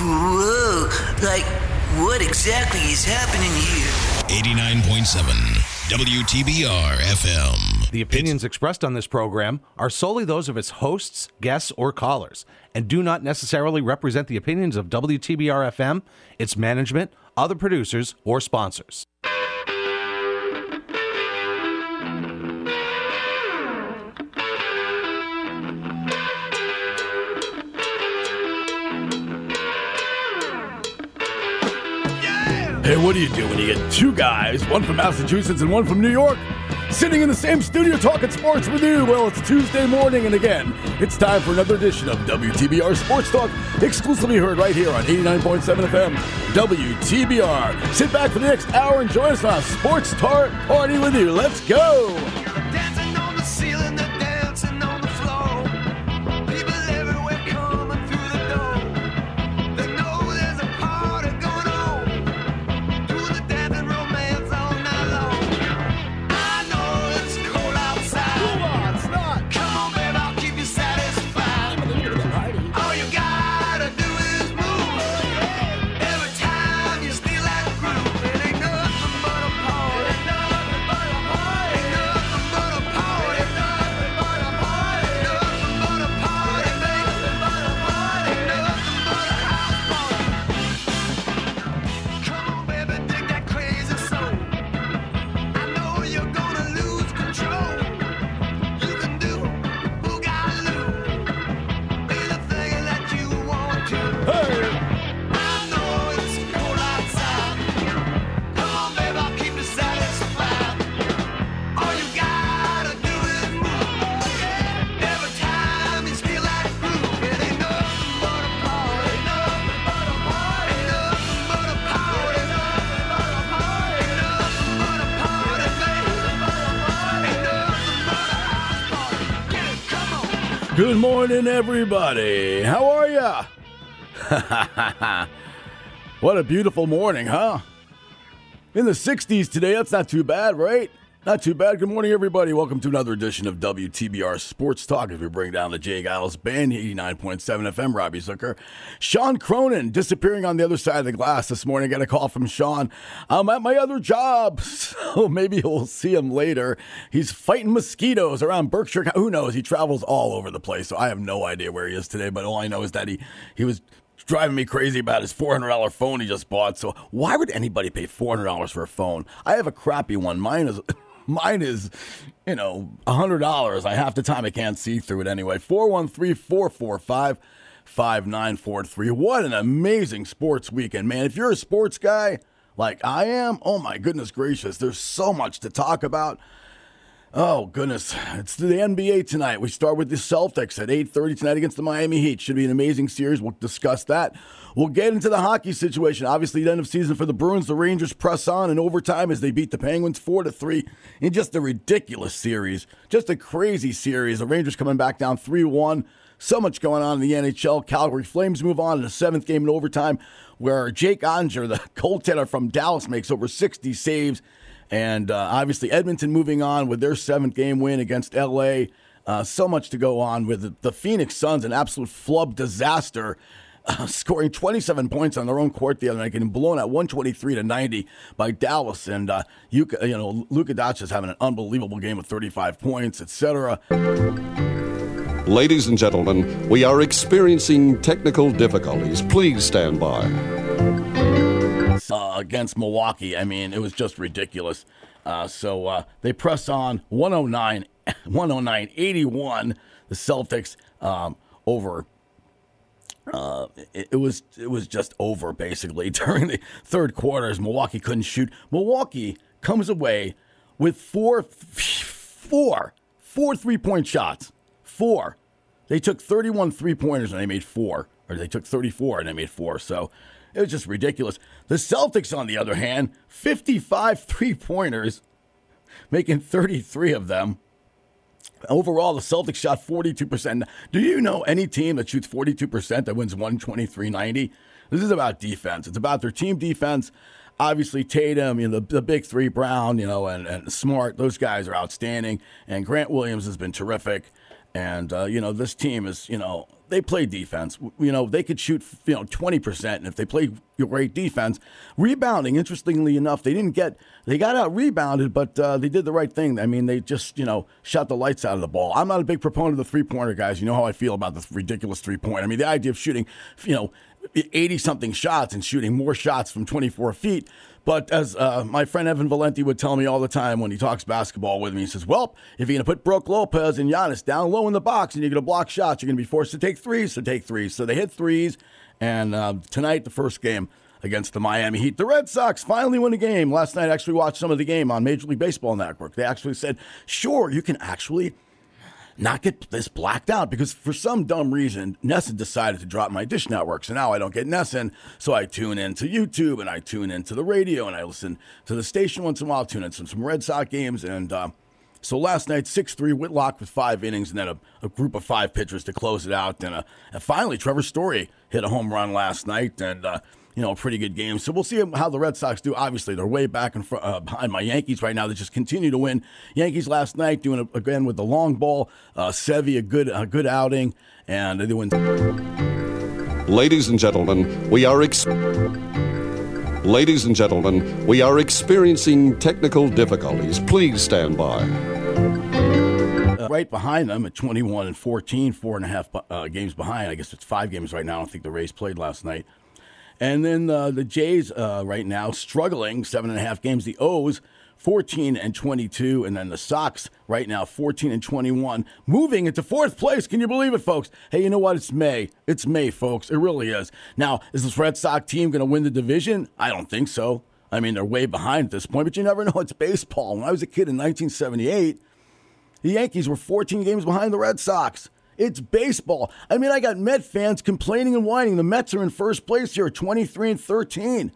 Whoa, like, what exactly is happening here? 89.7 WTBR FM. The opinions expressed on this program are solely those of its hosts, guests, or callers, and do not necessarily represent the opinions of WTBR FM, its management, other producers, or sponsors. Hey, what do you do when you get two guys, one from Massachusetts and one from New York, sitting in the same studio talking sports with you? Well, it's Tuesday morning, and again, it's time for another edition of WTBR Sports Talk, exclusively heard right here on 89.7 FM, WTBR. Sit back for the next hour and join us on a sports talk party with you. Let's go! Good morning, everybody. How are ya? what a beautiful morning, huh? In the 60s today. That's not too bad, right? Not too bad. Good morning, everybody. Welcome to another edition of WTBR Sports Talk as we bring down the J. Geils Band, 89.7 FM, Robbie Zucker. Sean Cronin disappearing on the other side of the glass this morning. Got a call from Sean. I'm at my other job, so maybe we'll see him later. He's fighting mosquitoes around Berkshire. Who knows? He travels all over the place, so I have no idea where he is today, but all I know is that he, he was driving me crazy about his $400 phone he just bought. So why would anybody pay $400 for a phone? I have a crappy one. Mine is mine is, you know, $100. I half the time I can't see through it anyway. 413-445-5943. What an amazing sports weekend, man. If you're a sports guy like I am, oh my goodness gracious, there's so much to talk about. Oh goodness, it's the NBA tonight. We start with the Celtics at 8:30 tonight against the Miami Heat. Should be an amazing series. We'll discuss that. We'll get into the hockey situation. Obviously, the end of season for the Bruins. The Rangers press on in overtime as they beat the Penguins 4 to 3 in just a ridiculous series. Just a crazy series. The Rangers coming back down 3-1. So much going on in the NHL. Calgary Flames move on in the seventh game in overtime, where Jake Oettinger, the goaltender from Dallas, makes over 60 saves. And uh, obviously, Edmonton moving on with their seventh game win against LA. Uh, so much to go on with the, Phoenix Suns, an absolute flub disaster, uh, scoring 27 points on their own court the other night, getting blown at 123 to 90 by Dallas. And uh, you, you know, Luka Doncic is having an unbelievable game with 35 points, etc. Ladies and gentlemen, we are experiencing technical difficulties. Please stand by. Uh, against Milwaukee. I mean, it was just ridiculous. Uh, so uh, they press on 109, 109 81. The Celtics um, over. Uh, it, it was it was just over basically during the third quarters. Milwaukee couldn't shoot. Milwaukee comes away with four, four, four three point shots. Four. They took 31 three pointers and they made four, or they took 34 and they made four. So it was just ridiculous. The Celtics, on the other hand, 55 three pointers, making 33 of them. Overall, the Celtics shot 42%. Do you know any team that shoots 42% that wins 123 90? This is about defense. It's about their team defense. Obviously, Tatum, you know, the, the big three, Brown, you know, and, and Smart, those guys are outstanding. And Grant Williams has been terrific. And, uh, you know, this team is, you know, they play defense. You know, they could shoot, you know, 20%. And if they play great defense, rebounding, interestingly enough, they didn't get, they got out rebounded, but uh, they did the right thing. I mean, they just, you know, shot the lights out of the ball. I'm not a big proponent of the three pointer, guys. You know how I feel about this ridiculous three point. I mean, the idea of shooting, you know, 80 something shots and shooting more shots from 24 feet. But as uh, my friend Evan Valenti would tell me all the time when he talks basketball with me, he says, Well, if you're going to put Brook Lopez and Giannis down low in the box and you're going to block shots, you're going to be forced to take threes to take threes. So they hit threes. And uh, tonight, the first game against the Miami Heat, the Red Sox finally win a game. Last night, I actually watched some of the game on Major League Baseball Network. They actually said, Sure, you can actually not get this blacked out because for some dumb reason, NESN decided to drop my dish network. So now I don't get NESN. So I tune into YouTube and I tune into the radio and I listen to the station once in a while, tune in some, some Red Sox games. And uh, so last night, 6 3 Whitlock with five innings and then a, a group of five pitchers to close it out. And, uh, and finally, Trevor Story hit a home run last night. And, uh, you know, a pretty good game. So we'll see how the Red Sox do. Obviously, they're way back in front, uh, behind my Yankees right now. They just continue to win. Yankees last night doing it again with the long ball. Uh, Sevy, a good, a good outing, and they win. Ladies and gentlemen, we are ex- Ladies and gentlemen, we are experiencing technical difficulties. Please stand by. Uh, right behind them at 21 and 14, four and a half uh, games behind. I guess it's five games right now. I don't think the Rays played last night. And then uh, the Jays uh, right now struggling, seven and a half games. The O's, 14 and 22. And then the Sox right now, 14 and 21, moving into fourth place. Can you believe it, folks? Hey, you know what? It's May. It's May, folks. It really is. Now, is this Red Sox team going to win the division? I don't think so. I mean, they're way behind at this point, but you never know. It's baseball. When I was a kid in 1978, the Yankees were 14 games behind the Red Sox. It's baseball. I mean, I got Met fans complaining and whining. The Mets are in first place here, 23 and 13.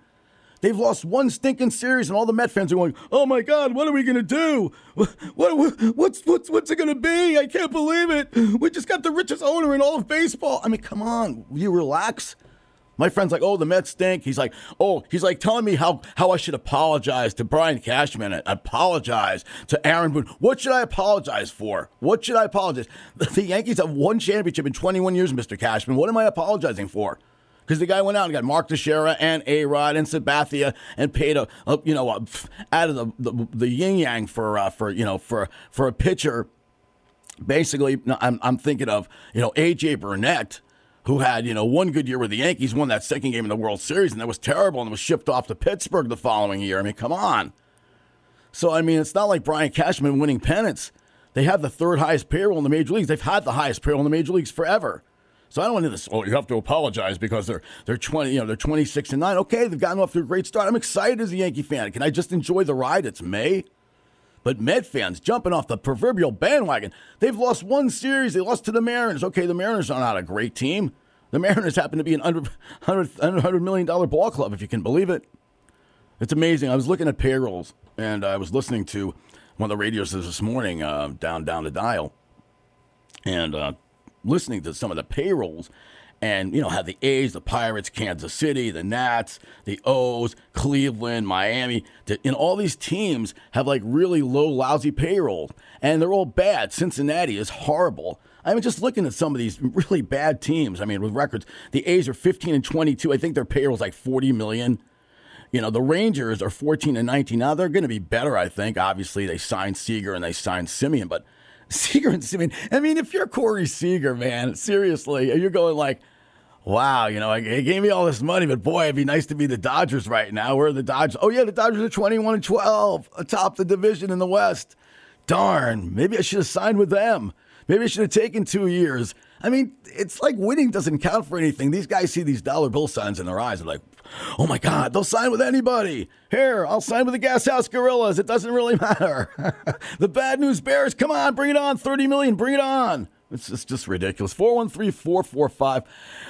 They've lost one stinking series, and all the Met fans are going, "Oh my God, what are we gonna do? What, what what's what's what's it gonna be? I can't believe it. We just got the richest owner in all of baseball. I mean, come on, you relax?" My friend's like, "Oh, the Mets stink." He's like, "Oh, he's like telling me how how I should apologize to Brian Cashman, I apologize to Aaron Boone. What should I apologize for? What should I apologize? The Yankees have won championship in 21 years, Mr. Cashman. What am I apologizing for?" Because the guy went out and got Mark Teixeira and A Rod and Sabathia and paid a, a you know a, out of the the, the yin yang for uh, for you know for for a pitcher. Basically, I'm I'm thinking of you know AJ Burnett who had, you know, one good year with the Yankees, won that second game in the World Series, and that was terrible and was shipped off to Pittsburgh the following year. I mean, come on. So, I mean, it's not like Brian Cashman winning pennants. They have the third highest payroll in the major leagues. They've had the highest payroll in the major leagues forever. So I don't want to this. Oh, you have to apologize because they're they're twenty, you know, they're twenty six and nine. Okay, they've gotten off to a great start. I'm excited as a Yankee fan. Can I just enjoy the ride? It's May. But Met fans jumping off the proverbial bandwagon. They've lost one series. They lost to the Mariners. Okay, the Mariners are not a great team. The Mariners happen to be an under $100 million ball club, if you can believe it. It's amazing. I was looking at payrolls and I was listening to one of the radios this morning uh, down down the dial and uh, listening to some of the payrolls and you know have the A's, the Pirates, Kansas City, the Nats, the O's, Cleveland, Miami, and all these teams have like really low, lousy payroll, and they're all bad. Cincinnati is horrible. I mean, just looking at some of these really bad teams. I mean, with records, the A's are 15 and 22. I think their payroll is like 40 million. You know, the Rangers are 14 and 19. Now they're going to be better, I think. Obviously, they signed Seager and they signed Semien, but Seager and Semien. I mean, if you're Corey Seager, man, seriously, you're going like, wow, you know, it gave me all this money, but boy, it'd be nice to be the Dodgers right now. Where are the Dodgers? Oh, yeah, the Dodgers are 21 and 12 atop the division in the West. Darn, maybe I should have signed with them. Maybe I should have taken two years. I mean, it's like winning doesn't count for anything. These guys see these dollar bill signs in their eyes. They're like, oh my God, they'll sign with anybody. Here, I'll sign with the Gas House Gorillas. It doesn't really matter. the Bad News Bears, come on, bring it on. 30 million, bring it on. It's just, just ridiculous. 413 445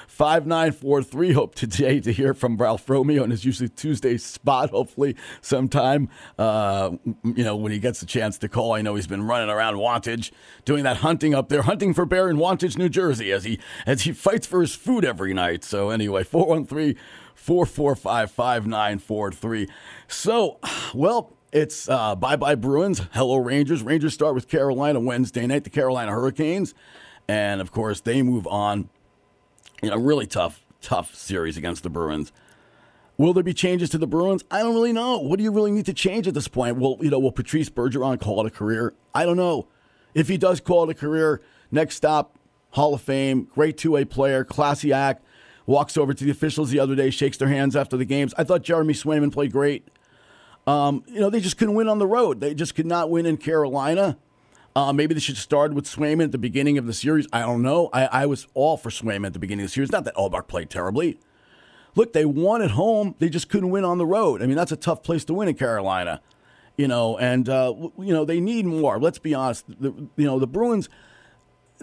5943. Hope today to hear from Ralph Romeo on his usually Tuesday spot, hopefully sometime, uh, you know, when he gets a chance to call. I know he's been running around Wantage, doing that hunting up there, hunting for bear in Wantage, New Jersey, as he, as he fights for his food every night. So, anyway, 413 445 5943. So, well, it's uh, bye bye Bruins, hello Rangers. Rangers start with Carolina Wednesday night, the Carolina Hurricanes. And of course, they move on You know, really tough, tough series against the Bruins. Will there be changes to the Bruins? I don't really know. What do you really need to change at this point? Will you know? Will Patrice Bergeron call it a career? I don't know. If he does call it a career, next stop, Hall of Fame, great two way player, classy act. Walks over to the officials the other day, shakes their hands after the games. I thought Jeremy Swayman played great. Um, you know, they just couldn't win on the road. They just could not win in Carolina. Uh, maybe they should start with Swayman at the beginning of the series. I don't know. I, I was all for Swayman at the beginning of the series. Not that Ullmark played terribly. Look, they won at home. They just couldn't win on the road. I mean, that's a tough place to win in Carolina. You know, and uh, you know they need more. Let's be honest. The, you know the Bruins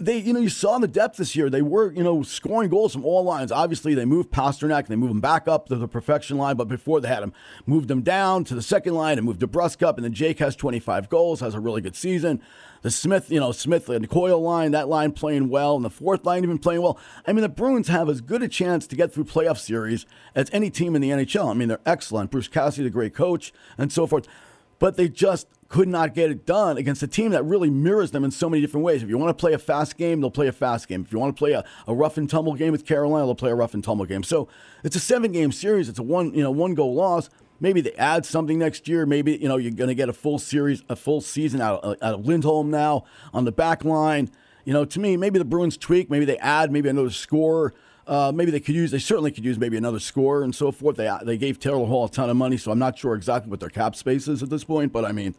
they, you know, you saw in the depth this year, they were, you know, scoring goals from all lines. Obviously, they moved Pastrnak, and they moved him back up to the perfection line, but before they had him, moved him down to the second line and moved DeBrusk up, and then Jake has 25 goals, has a really good season. The Smith, you know, Smith and Coyle line, that line playing well, and the fourth line even playing well. I mean, the Bruins have as good a chance to get through playoff series as any team in the NHL. I mean, they're excellent. Bruce Cassidy, the great coach, and so forth. But they just could not get it done against a team that really mirrors them in so many different ways. If you want to play a fast game, they'll play a fast game. If you want to play a, a rough and tumble game with Carolina, they'll play a rough and tumble game. So it's a seven game series. It's a one you know one goal loss. Maybe they add something next year. Maybe you know you're going to get a full series, a full season out of, out of Lindholm now on the back line. You know, to me, maybe the Bruins tweak. Maybe they add maybe another scorer. Uh, maybe they could use. They certainly could use maybe another scorer and so forth. They they gave Taylor Hall a ton of money, so I'm not sure exactly what their cap space is at this point. But I mean,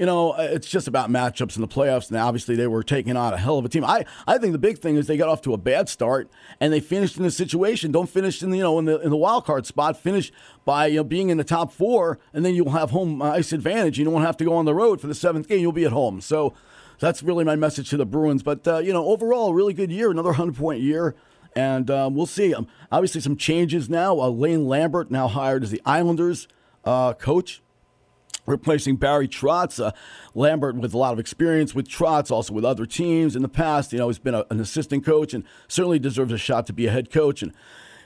you know, uh, it's just about matchups in the playoffs. And obviously, they were taking on a hell of a team. I, I think the big thing is they got off to a bad start and they finished in a situation. Don't finish in the, you know in the in the wild card spot. Finish by you know being in the top four, and then you'll have home ice advantage. You don't have to go on the road for the seventh game. You'll be at home. So that's really my message to the Bruins. But uh, you know, overall, really good year. Another hundred point year. And um, we'll see. Um, obviously, some changes now. Uh, Lane Lambert now hired as the Islanders uh, coach replacing Barry Trotz. Uh, Lambert with a lot of experience with Trotz, also with other teams in the past. You know, he's been a, an assistant coach and certainly deserves a shot to be a head coach and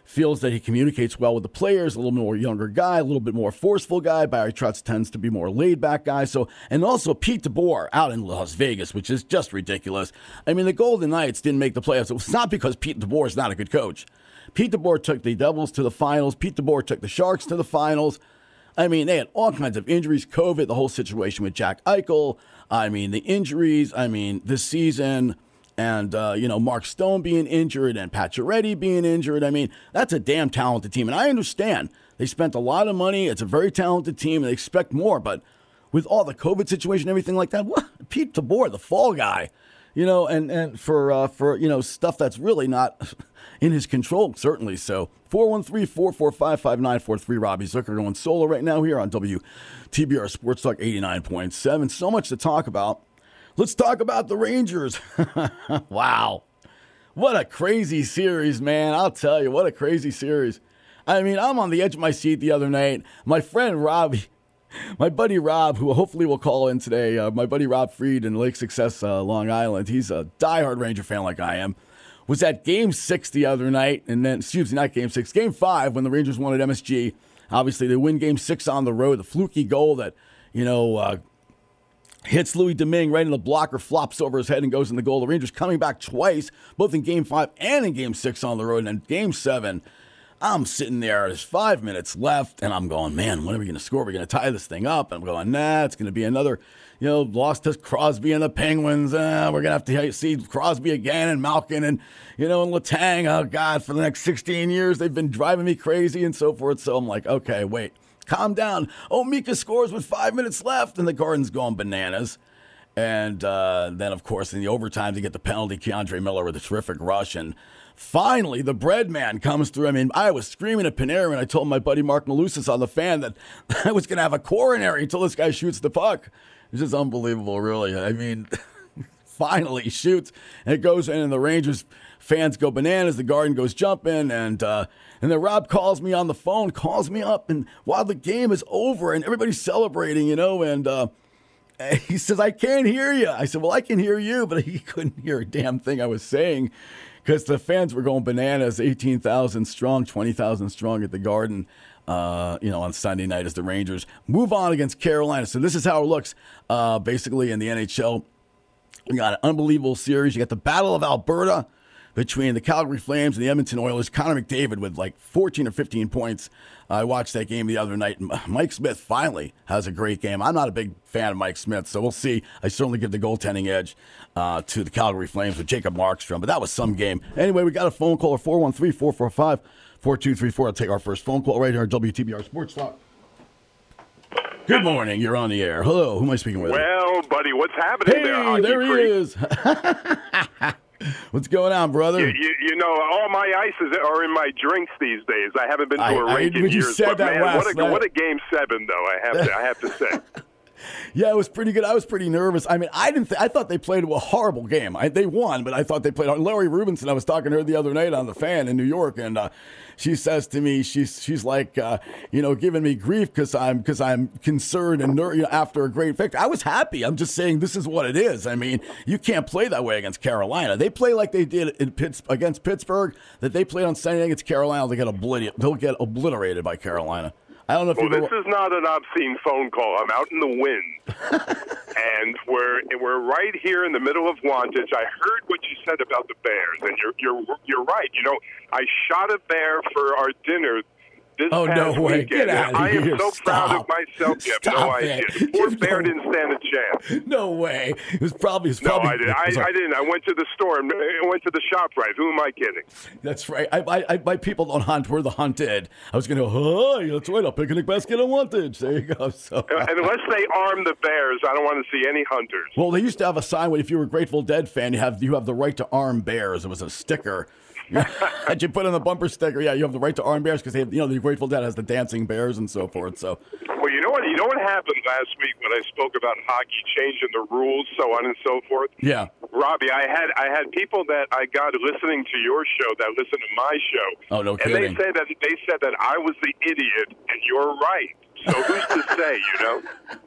feels that he communicates well with the players, a little more younger guy, a little bit more forceful guy. Barry Trotz tends to be more laid back guy. So, and also Pete DeBoer out in Las Vegas, which is just ridiculous. I mean, the Golden Knights didn't make the playoffs. It was not because Pete DeBoer is not a good coach. Pete DeBoer took the Devils to the finals. Pete DeBoer took the Sharks to the finals. I mean, they had all kinds of injuries, COVID, the whole situation with Jack Eichel. I mean, the injuries. I mean, this season, and uh, you know, Mark Stone being injured and Pacioretty being injured. I mean, that's a damn talented team, and I understand they spent a lot of money. It's a very talented team, and they expect more. But with all the COVID situation, everything like that, what Pete DeBoer, the fall guy, you know, and and for uh, for you know stuff that's really not in his control, certainly. So 413-445-5943, Robbie Zucker going solo right now here on WTBR Sports Talk 89.7. So much to talk about. Let's talk about the Rangers. wow. What a crazy series, man. I'll tell you, what a crazy series. I mean, I'm on the edge of my seat the other night. My friend Robbie, my buddy Rob, who hopefully will call in today, uh, my buddy Rob Freed in Lake Success, uh, Long Island, he's a diehard Ranger fan like I am, was at game six the other night, and then, excuse me, not game six, game five when the Rangers won at MSG. Obviously, they win game six on the road, the fluky goal that, you know, uh, hits Louis Domingue right in the blocker, flops over his head and goes in the goal. The Rangers coming back twice, both in game five and in game six on the road. And then game seven, I'm sitting there, there's five minutes left, and I'm going, man, when are we going to score? We're going to tie this thing up. And I'm going, nah, it's going to be another, you know, lost to Crosby and the Penguins. Uh, we're going to have to see Crosby again and Malkin and, you know, and Letang. Oh, God, for the next 16 years, they've been driving me crazy and so forth. So I'm like, okay, wait calm down. Oh, Mika scores with five minutes left, and the Garden's going bananas. And uh, then, of course, in the overtime, to get the penalty, K'Andre Miller with a terrific rush. And finally, the bread man comes through. I mean, I was screaming at Panarin, and I told my buddy Marc Malusis on the fan that I was going to have a coronary until this guy shoots the puck. It's just unbelievable, really. I mean, finally shoots, and it goes in, and the Rangers fans go bananas. The Garden goes jumping, and uh, and then Rob calls me on the phone, calls me up, and while the game is over and everybody's celebrating, you know, and uh, he says, "I can't hear you." I said, "Well, I can hear you," but he couldn't hear a damn thing I was saying because the fans were going bananas. Eighteen thousand strong, twenty thousand strong at the Garden. Uh, you know, on Sunday night as the Rangers move on against Carolina. So this is how it looks, uh, basically in the NHL. You got an unbelievable series. You got the Battle of Alberta between the Calgary Flames and the Edmonton Oilers. Connor McDavid with like 14 or 15 points. I watched that game the other night. Mike Smith finally has a great game. I'm not a big fan of Mike Smith, so we'll see. I certainly give the goaltending edge uh, to the Calgary Flames with Jacob Markstrom, but that was some game. Anyway, we got a phone caller 413 445 4234. I'll take our first phone call right here on WTBR Sports Talk. Good morning. You're on the air. Hello. Who am I speaking with? Well, buddy, what's happening hey, there? There he Freak? is. What's going on, brother? You, you, you know, all my ices are in my drinks these days. I haven't been to I- a I- rink in when you years. said but that man, what a what a game seven though. I have to I have to say. Yeah, it was pretty good. I was pretty nervous. I mean, I didn't. Th- I thought they played a horrible game. I, they won, but I thought they played. Larry Rubinson. I was talking to her the other night on the fan in New York, and uh, she says to me, she's she's like, uh, you know, giving me grief because I'm because I'm concerned and ner- you know, after a great victory. I was happy. I'm just saying this is what it is. I mean, you can't play that way against Carolina. They play like they did in Pitts, against Pittsburgh. That they played on Sunday against Carolina. They get obliterated. They'll get obliterated by Carolina. I don't know if Well, you. this is not an obscene phone call. I'm out in the wind, and we're we're right here in the middle of Wantage. I heard what you said about the Bears, and you're you're you're right. You know, I shot a bear for our dinner. This Oh, no way. weekend. Get outta I am so proud of Stop. myself. You have Stop no it. idea. Poor You bear don't- didn't stand a chance. No way. It was probably. It was No, I, did. I, I, didn't. I went to the store and I went to the shop right. Who am I kidding? That's right. I, I, I, my people don't hunt. We're the hunted. I was going to go, oh, that's right. A picnic basket on wanted. There you go. So, And unless they arm the bears, I don't want to see any hunters. well, they used to have a sign where if you were a Grateful Dead fan, you have you have the right to arm bears. It was a sticker. that you put on the bumper sticker. Yeah, you have the right to arm bears because they, have, you know, the Grateful Dead has the dancing bears and so forth. So, Well, you know what? You know what happened last week when I spoke about hockey changing the rules, so on and so forth. yeah. Robbie, I had I had people that I got listening to your show that listen to my show. Oh, no and kidding. they said that they said that I was the idiot, and you're right. So who's to say? You know?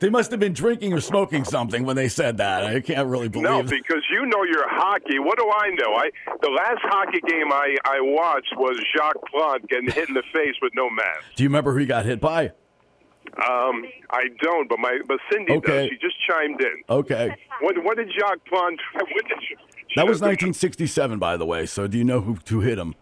They must have been drinking or smoking something when they said that. I can't really believe No, because you know your hockey. What do I know? I the last hockey game I I watched was Jacques Plante getting hit in the face with no mask. Do you remember who he got hit by? Um, I don't, but my but Cindy Okay. does. She just chimed in. Okay. What what did Jacques Plante? What did you, That was 1967, by the way. So, do you know who, who hit him?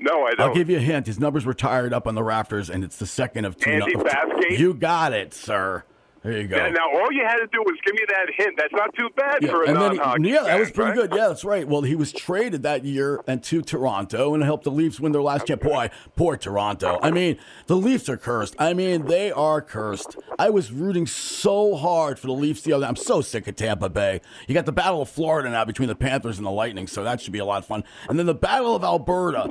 No, I don't. I'll give you a hint. His numbers were tired up on the rafters, and it's the second of two. Andy nu- Bathgate? You got it, sir. There you go. Now, now, all you had to do was give me that hint. That's not too bad Yeah, for a he, yeah, that was pretty right? good. Yeah, that's right. Well, he was traded that year and to Toronto and helped the Leafs win their last champ. Boy, poor Toronto. I mean, the Leafs are cursed. I mean, they are cursed. I was rooting so hard for the Leafs the other. I'm so sick of Tampa Bay. You got the Battle of Florida now between the Panthers and the Lightning, so that should be a lot of fun. And then the Battle of Alberta.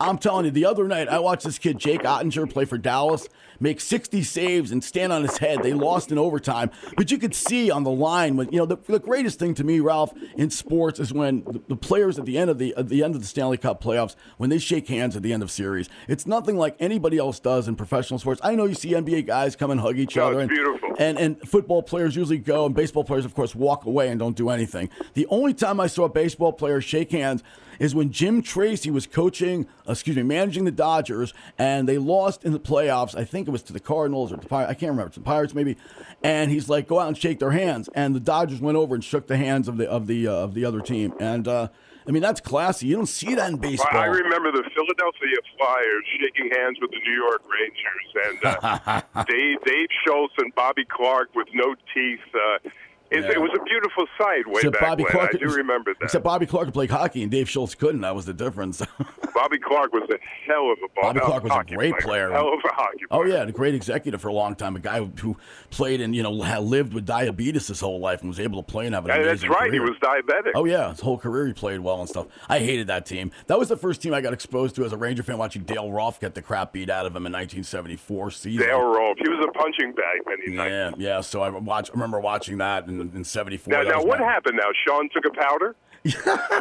I'm telling you, the other night I watched this kid Jake Oettinger play for Dallas, make 60 saves and stand on his head. They lost in overtime, but you could see on the line when you know the, the greatest thing to me, Ralph, in sports is when the, the players at the end of the at the end of the Stanley Cup playoffs when they shake hands at the end of series. It's nothing like anybody else does in professional sports. I know you see NBA guys come and hug each No, other, and, beautiful. and and football players usually go, and baseball players, of course, walk away and don't do anything. The only time I saw a baseball player shake hands is when Jim Tracy was coaching, uh, excuse me, managing the Dodgers, and they lost in the playoffs. I think it was to the Cardinals or the Pirates. I can't remember. To the Pirates maybe. And he's like, go out and shake their hands. And the Dodgers went over and shook the hands of the of the uh, of the other team. And uh, I mean, that's classy. You don't see that in baseball. I remember the Philadelphia Flyers shaking hands with the New York Rangers, and uh, Dave, Dave Schultz and Bobby Clarke with no teeth. Uh, it, Yeah. it was a beautiful sight way Except back Bobby when. Clark, I do remember that. Except Bobby Clarke played hockey and Dave Schultz couldn't. That was the difference. Bobby Clarke was a hell of a ball. Bobby Clarke was a great player. Hell of a hockey player. Oh player. yeah, a great executive for a long time. A guy who played and you know lived with diabetes his whole life and was able to play and have an Yeah, that's amazing right. He was diabetic. Oh yeah, his whole career he played well and stuff. I hated that team. That was the first team I got exposed to as a Ranger fan, watching Dale Rolfe get the crap beat out of him in 1974 season. Dale Rolfe. He was a punching bag many nights. Yeah, yeah. So I watch. I remember watching that in, in '74. Now, now what happened? Now, Sean took a powder.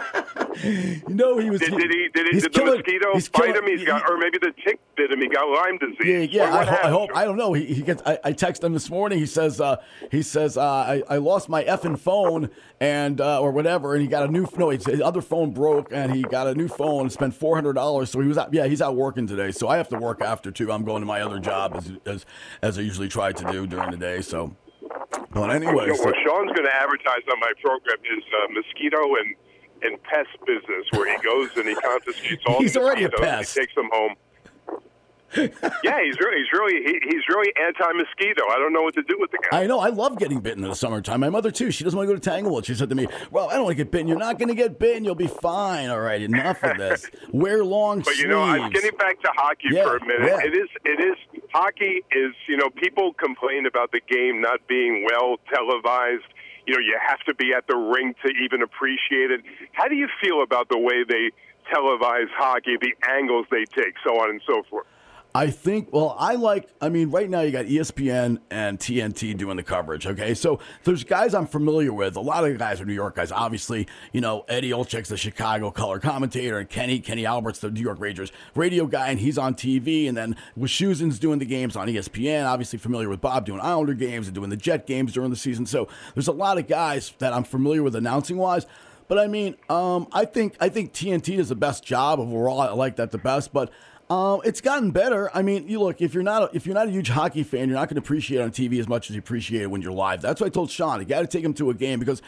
You know, he was. Did, did he? Did, he, did the killing- mosquito bite killing- him? He's got, or maybe the tick bit him. He got Lyme disease. Yeah, yeah. I, ho- I hope. I don't know. He, he gets. I, I text him this morning. He says. Uh, he says. Uh, I, I lost my effing phone and uh, or whatever, and he got a new. No, his, his other phone broke, and he got a new phone and spent four hundred dollars. So he was out. Yeah, he's out working today. So I have to work after too. I'm going to my other job as as as I usually try to do during the day. So. But anyway, You know, what Sean's going to advertise on my program is uh, mosquito and and pest business where he goes and he confiscates all He's the already a pest. He takes them home. yeah, he's really, he's really, he, he's really anti-mosquito. I don't know what to do with the guy. I know. I love getting bitten in the summertime. My mother too. She doesn't want to go to Tanglewood. She said to me, "Well, I don't want to get bitten. You're not going to get bitten. You'll be fine. All right. Enough of this. Wear long But sleeves." you know, I'm getting back to hockey Yeah, for a minute. yeah. It is, it is hockey is. You know, people complain about the game not being well televised. You know, you have to be at the rink to even appreciate it. How do you feel about the way they televise hockey, the angles they take, so on and so forth? I think, well, I like, I mean, right now you got ESPN and TNT doing the coverage, okay? So there's guys I'm familiar with. A lot of guys are New York guys. Obviously, you know, Eddie Olczyk's the Chicago color commentator, and Kenny, Kenny Albert's the New York Rangers radio guy, and he's on TV. And then Wischusen's doing the games on ESPN. Obviously, familiar with Bob doing Islander games and doing the Jet games during the season. So there's a lot of guys that I'm familiar with announcing wise. But I mean, um, I think I think TNT does the best job overall. I like that the best, but um, it's gotten better. I mean, you look if you're not a, if you're not a huge hockey fan, you're not going to appreciate on TV as much as you appreciate it when you're live. That's what I told Sean. You got to take him to a game because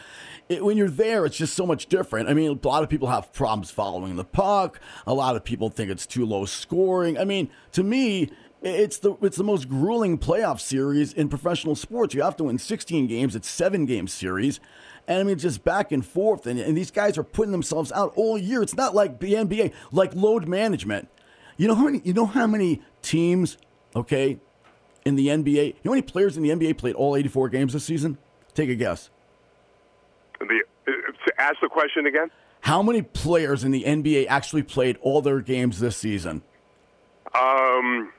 it, when you're there, it's just so much different. I mean, a lot of people have problems following the puck. A lot of people think it's too low scoring. I mean, to me. It's the it's the most grueling playoff series in professional sports. You have to win 16 games. It's seven game series, and I mean just back and forth. And, and these guys are putting themselves out all year. It's not like the NBA, like load management. You know how many you know how many teams, okay, in the NBA. You know how many players in the NBA played all 84 games this season? Take a guess. The, uh, ask the question again. How many players in the NBA actually played all their games this season? Um,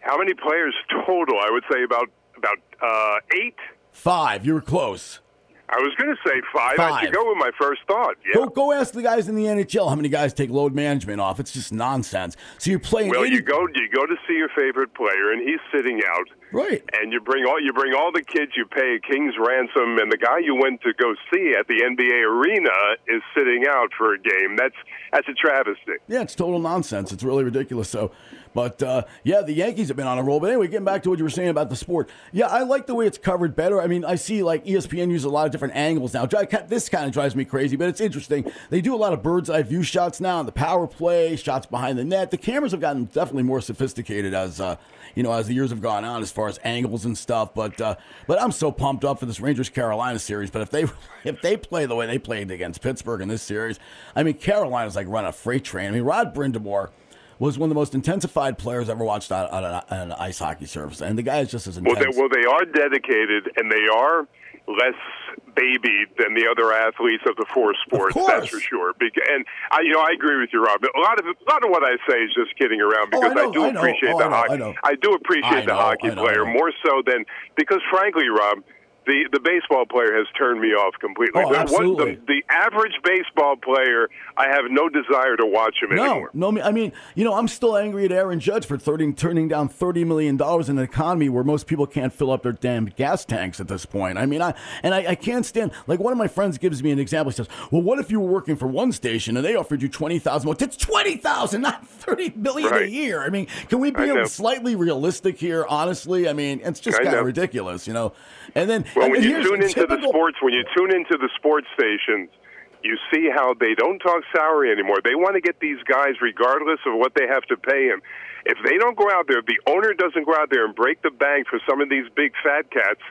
how many players total? I would say about about uh, eight. Five. You were close. I was going to say five. I Five. should go with my first thought. Yeah. Go go ask the guys in the NHL how many guys take load management off. It's just nonsense. So you're playing. Well, 80 you go you go to see your favorite player, and he's sitting out. Right. And you bring all you bring all the kids you pay a king's ransom, and the guy you went to go see at the NBA arena is sitting out for a game. That's that's a travesty. Yeah, it's total nonsense. It's really ridiculous. So, but uh, yeah, the Yankees have been on a roll. But anyway, getting back to what you were saying about the sport. Yeah, I like the way it's covered better. I mean, I see like ESPN uses a lot of different angles now. This kind of drives me crazy, but it's interesting. They do a lot of bird's eye view shots now, the power play, shots behind the net. The cameras have gotten definitely more sophisticated as uh, you know as the years have gone on as far as angles and stuff. But uh, but I'm so pumped up for this Rangers Carolina series. But if they if they play the way they played against Pittsburgh in this series, I mean Carolina's like running a freight train. I mean Rod Brind'Amour was one of the most intensified players I ever watched on, on, an, on an ice hockey surface, and the guy is just as Well, intense. they, well, they are dedicated, and they are less babied than the other athletes of the four sports. That's for sure. And I, you know, I agree with you, Rob. But a lot of a lot of what I say is just kidding around Oh, I because I, do I know. appreciate Oh, the hockey. I do appreciate the hockey player more so than because, frankly, Rob. The, the baseball player has turned me off completely. Oh, The- absolutely. the, the average baseball player, I have no desire to watch him No, anymore. no. I mean, you know, I'm still angry at Aaron Judge for 30, turning down thirty million dollars in an economy where most people can't fill up their damn gas tanks at this point. I mean, I and I, I can't stand. Like one of my friends gives me an example. He says, "Well, what if you were working for one station and they offered you twenty thousand more? It's twenty thousand, not thirty million a year. I mean, can we be slightly realistic here? Honestly, I mean, it's just kind of ridiculous, you know. And then, Well, when you tune into the sports, when you tune into the sports stations, you see how they don't talk salary anymore. They want to get these guys, regardless of what they have to pay them. If they don't go out there, if the owner doesn't go out there and break the bank for some of these big fat cats,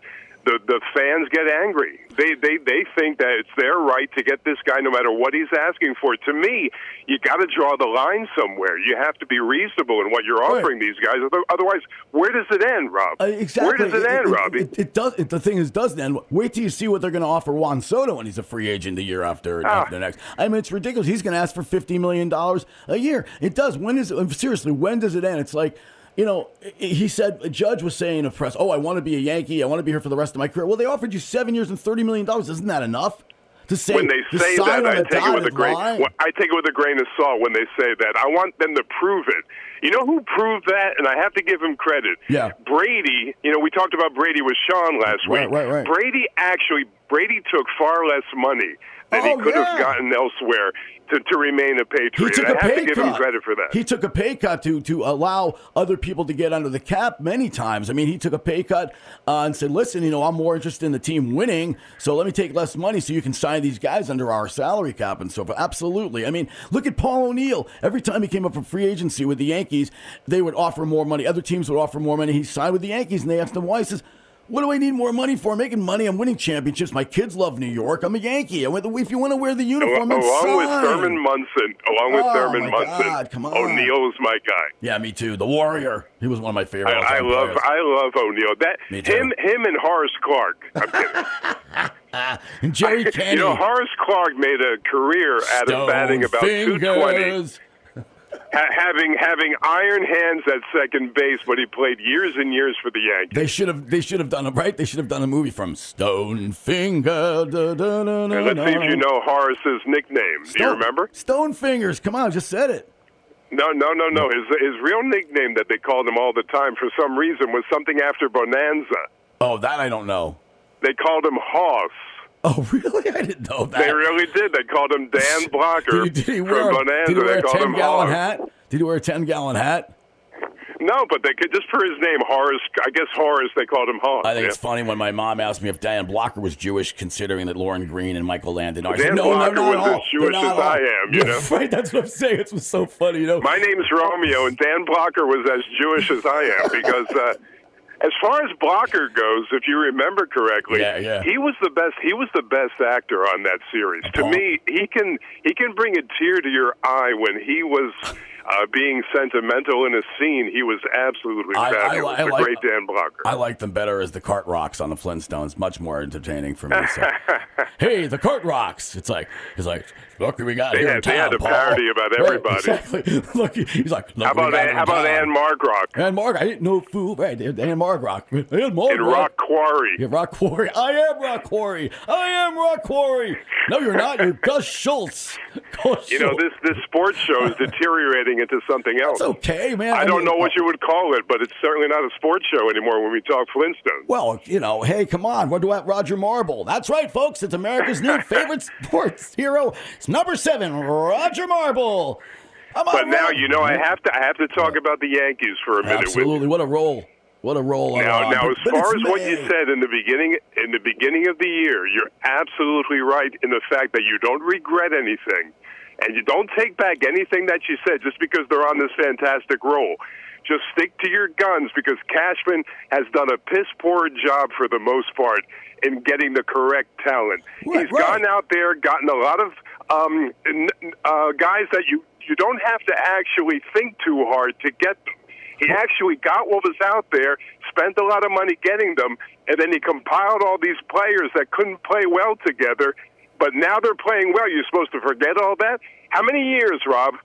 the the fans get angry. They they they think that it's their right to get this guy no matter what he's asking for. To me, you got to draw the line somewhere. You have to be reasonable in what you're Right. offering these guys. Otherwise, where does it end, Rob? Uh, exactly. Where does it, end, Robbie? It, it does. It, the thing is, doesn't end. Wait till you see what they're going to offer Juan Soto when he's a free agent the year after, Ah. after next. I mean, it's ridiculous. He's going to ask for fifty million dollars a year. It does. When is it, seriously? When does it end? It's like. You know, he said, a judge was saying to press, Oh, I want to be a Yankee. I want to be here for the rest of my career. Well, they offered you seven years and $30 million. Isn't that enough? To say, when they say that, I take it with a grain. well, I take it with a grain of salt when they say that. I want them to prove it. You know who proved that, and I have to give him credit. Yeah. Brady. You know, we talked about Brady with Sean last Right, week. right, right. Brady actually Brady took far less money that Oh, he could yeah. have gotten elsewhere to, to remain a He Patriot. took I a have to give cut. him credit for that. He took a pay cut to to allow other people to get under the cap many times. I mean, he took a pay cut uh, and said, "Listen, you know, I'm more interested in the team winning, so let me take less money so you can sign these guys under our salary cap and so forth." Absolutely. I mean, look at Paul O'Neill. Every time he came up for free agency with the Yankees, they would offer more money. Other teams would offer more money. He signed with the Yankees, and they asked him why. He says. What do I need more money for? I'm making money. I'm winning championships. My kids love New York. I'm a Yankee. I went, if you want to wear the uniform, then along with. Thurman Munson, along with Oh, Thurman my Munson, God, come on. O'Neill's my guy. Yeah, me too. The Warrior. He was one of my favorite. I, I love players. I love O'Neill. That Me too. him him and Horace Clarke. I'm kidding. and Jerry Kennedy. you know, Horace Clarke made a career out of batting about Stone 220, fingers. Ha- having having iron hands at second base, but he played years and years for the Yankees. They should have. They should have done it right. They should have done a movie from Stone Finger. Da, let's see if you know Horace's nickname. Do you Stone- remember? Stone Fingers. Come on, I just said it. No, no, no, no. His his real nickname that they called him all the time for some reason was something after Bonanza. Oh, that I don't know. They called him Hoss. Oh, really? I didn't know that. They really did. They called him Dan Blocker Did he, did he from wear, Bonanza. did he wear a ten gallon hat? Did he wear a ten gallon hat? No, but they could just for his name, Horace. I guess Horace. They called him Hoss. I think yeah. it's funny when my mom asked me if Dan Blocker was Jewish, considering that Lorne Greene and Michael Landon are. I said, Dan no, Blocker not was all. They're Jewish as I am, you know? Right, that's what I'm saying. It was so funny, you know. My name's Romeo, and Dan Blocker was as Jewish as I am because, uh, as far as Blocker goes, if you remember correctly, Yeah, yeah. he was the best. He was the best actor on that series. To Uh-huh. me, he can he can bring a tear to your eye when he was. Uh, being sentimental in a scene, he was absolutely I- I fabulous. I the like- great Dan Blocker. I like them better as the Cart Rocks on the Flintstones. Much more entertaining for me. So. hey, the Cart Rocks. It's like he's like, look who we got They here had- in they had a Paul." parody about Right, everybody. exactly. look, he's like, look how about got Ann, how about town. Ann Margrock Ann Mark, I ain't no fool. Right, Ann Margrock. Ann Margrock. in Rock Quarry? Yeah, Rock Quarry. I am Rock Quarry. I am Rock Quarry. No, you're not. You're Gus Schultz. Gus You know, this this sports show is deteriorating into something else. It's okay, man. I don't mean, know what you would call it, but it's certainly not a sports show anymore when we talk Flintstones. Well, you know, hey, come on. We're doing Roger Marble. That's right, folks. It's America's new favorite sports hero. It's number seven, Roger Marble. On, But now, you know, I have to I have to talk about the Yankees for a minute Absolutely. What a role. What a role. Now, uh, now, as but far as it's what you said in the beginning, in the beginning of the year, you're absolutely right in the fact that you don't regret anything, and you don't take back anything that you said just because they're on this fantastic roll. Just stick to your guns because Cashman has done a piss poor job for the most part in getting the correct talent. Right, He's right. gone out there, gotten a lot of um, uh, guys that you you don't have to actually think too hard to get them. He actually got what was out there, spent a lot of money getting them, and then he compiled all these players that couldn't play well together. But now they're playing well. You're supposed to forget all that? How many years, Rob?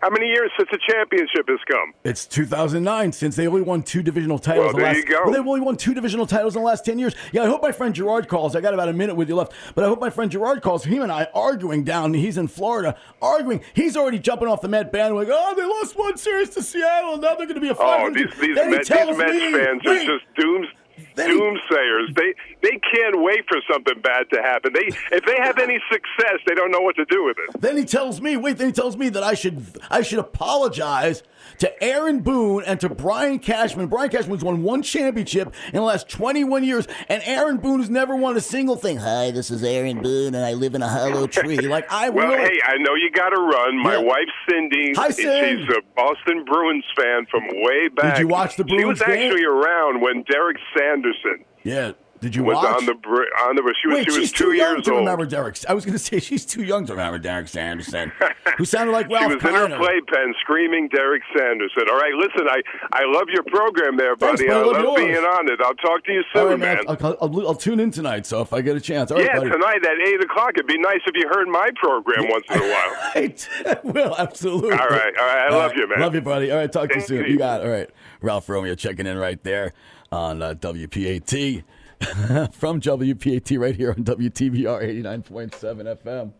How many years since the championship has come? It's 2009 since they only won two divisional titles. Well, the there last, you go. Well, they've only won two divisional titles in the last 10 years. Yeah, I hope my friend Gerard calls. I got about a minute with you left, but I hope my friend Gerard calls. Him and I arguing down. He's in Florida arguing. He's already jumping off the Met bandwagon. Oh, they lost one series to Seattle. Now they're going to be a Oh, 500. these these, Then he Met, these Mets me, fans are just dooms Doomsayers. They they can't wait for something bad to happen. They if they have any success, they don't know what to do with it. Then he tells me, wait, then he tells me that I should I should apologize to Aaron Boone and to Brian Cashman. Brian Cashman's won one championship in the last 21 years, and Aaron Boone has never won a single thing. Hi, this is Aaron Boone, and I live in a hollow tree. Like I Well, hey, I know you got to run. My Yeah. wife Cindy, Hi, Cindy. she's a Boston Bruins fan from way back. Did you watch the Bruins? She was game? actually around when Derek Sanderson yeah. Did you was watch? on the on the. She was Wait, she was she's two too young years to old. remember Derek. I was going to say she's too young to remember Derek Sanderson, who sounded like She Ralph was in her playpen screaming Derek Sanderson. All right, listen, I, I love your program there, Thanks, buddy. man. I love love being on it. I'll talk to you soon, All right, man. man. I'll, I'll, I'll tune in tonight. So if I get a chance, all right, yeah, tonight at 8 o'clock. It'd be nice if you heard my program once in a while. I will absolutely. All right, all right. I love you, man. Love you, buddy. All right, talk to you soon. you. You got it. All right, Ralph Romeo checking in right there on uh, WPAT from WPAT right here on WTBR eighty nine point seven FM.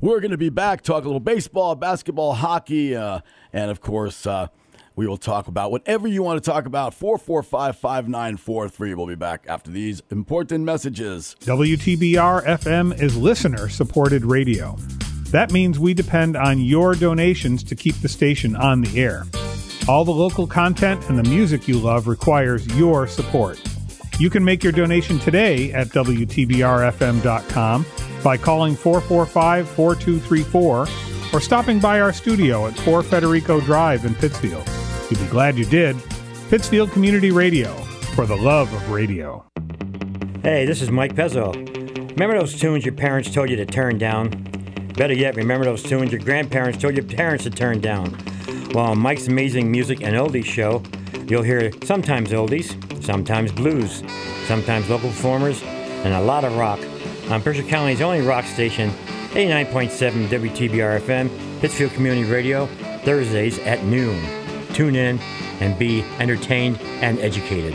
We're going to be back talk a little baseball, basketball, hockey, uh, and of course. Uh, We will talk about whatever you want to talk about. 445 5943. We'll be back after these important messages. WTBR FM is listener supported radio. That means we depend on your donations to keep the station on the air. All the local content and the music you love requires your support. You can make your donation today at WTBRFM.com by calling 445 4234 or stopping by our studio at 4 Federico Drive in Pittsfield. You'll be glad you did. Pittsfield Community Radio, for the love of radio. Hey, this is Mike Pezzo. Remember those tunes your parents told you to turn down? Better yet, remember those tunes your grandparents told your parents to turn down? Well, on Mike's Amazing Music and Oldies show, you'll hear sometimes oldies, sometimes blues, sometimes local performers, and a lot of rock. On Mercer County's only rock station, 89.7 WTBR FM, Pittsfield Community Radio, Thursdays at noon. Tune in and be entertained and educated.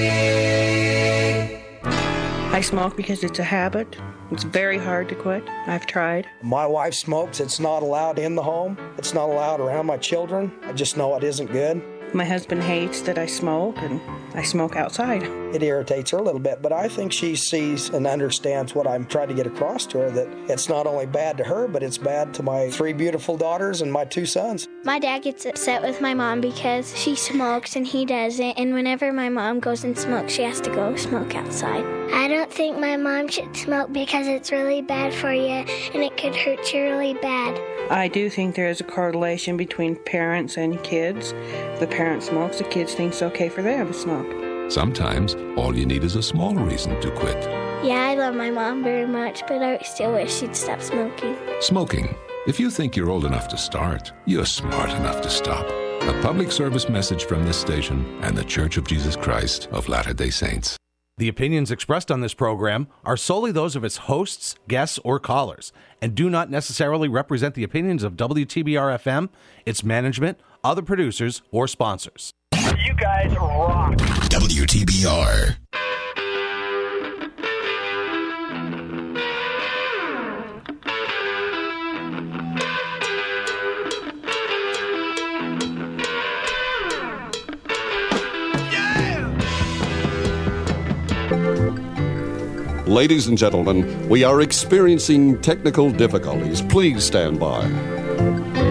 I smoke because it's a habit. It's very hard to quit. I've tried. My wife smokes. It's not allowed in the home. It's not allowed around my children. I just know it isn't good. My husband hates that I smoke, and I smoke outside. It irritates her a little bit, but I think she sees and understands what I'm trying to get across to her that it's not only bad to her, but it's bad to my three beautiful daughters and my two sons. My dad gets upset with my mom because she smokes and he doesn't, and whenever my mom goes and smokes, she has to go smoke outside. I don't think my mom should smoke because it's really bad for you and it could hurt you really bad. I do think there is a correlation between parents and kids. If the parent smokes, the kids think it's okay for them to smoke. Sometimes all you need is a small reason to quit. Yeah, I love my mom very much, but I still wish she'd stop smoking. Smoking. If you think you're old enough to start, you're smart enough to stop. A public service message from this station and the Church of Jesus Christ of Latter day Saints. The opinions expressed on this program are solely those of its hosts, guests, or callers, and do not necessarily represent the opinions of WTBR FM, its management, other producers, or sponsors. You guys rock. WTBR. Ladies and gentlemen, we are experiencing technical difficulties. Please stand by.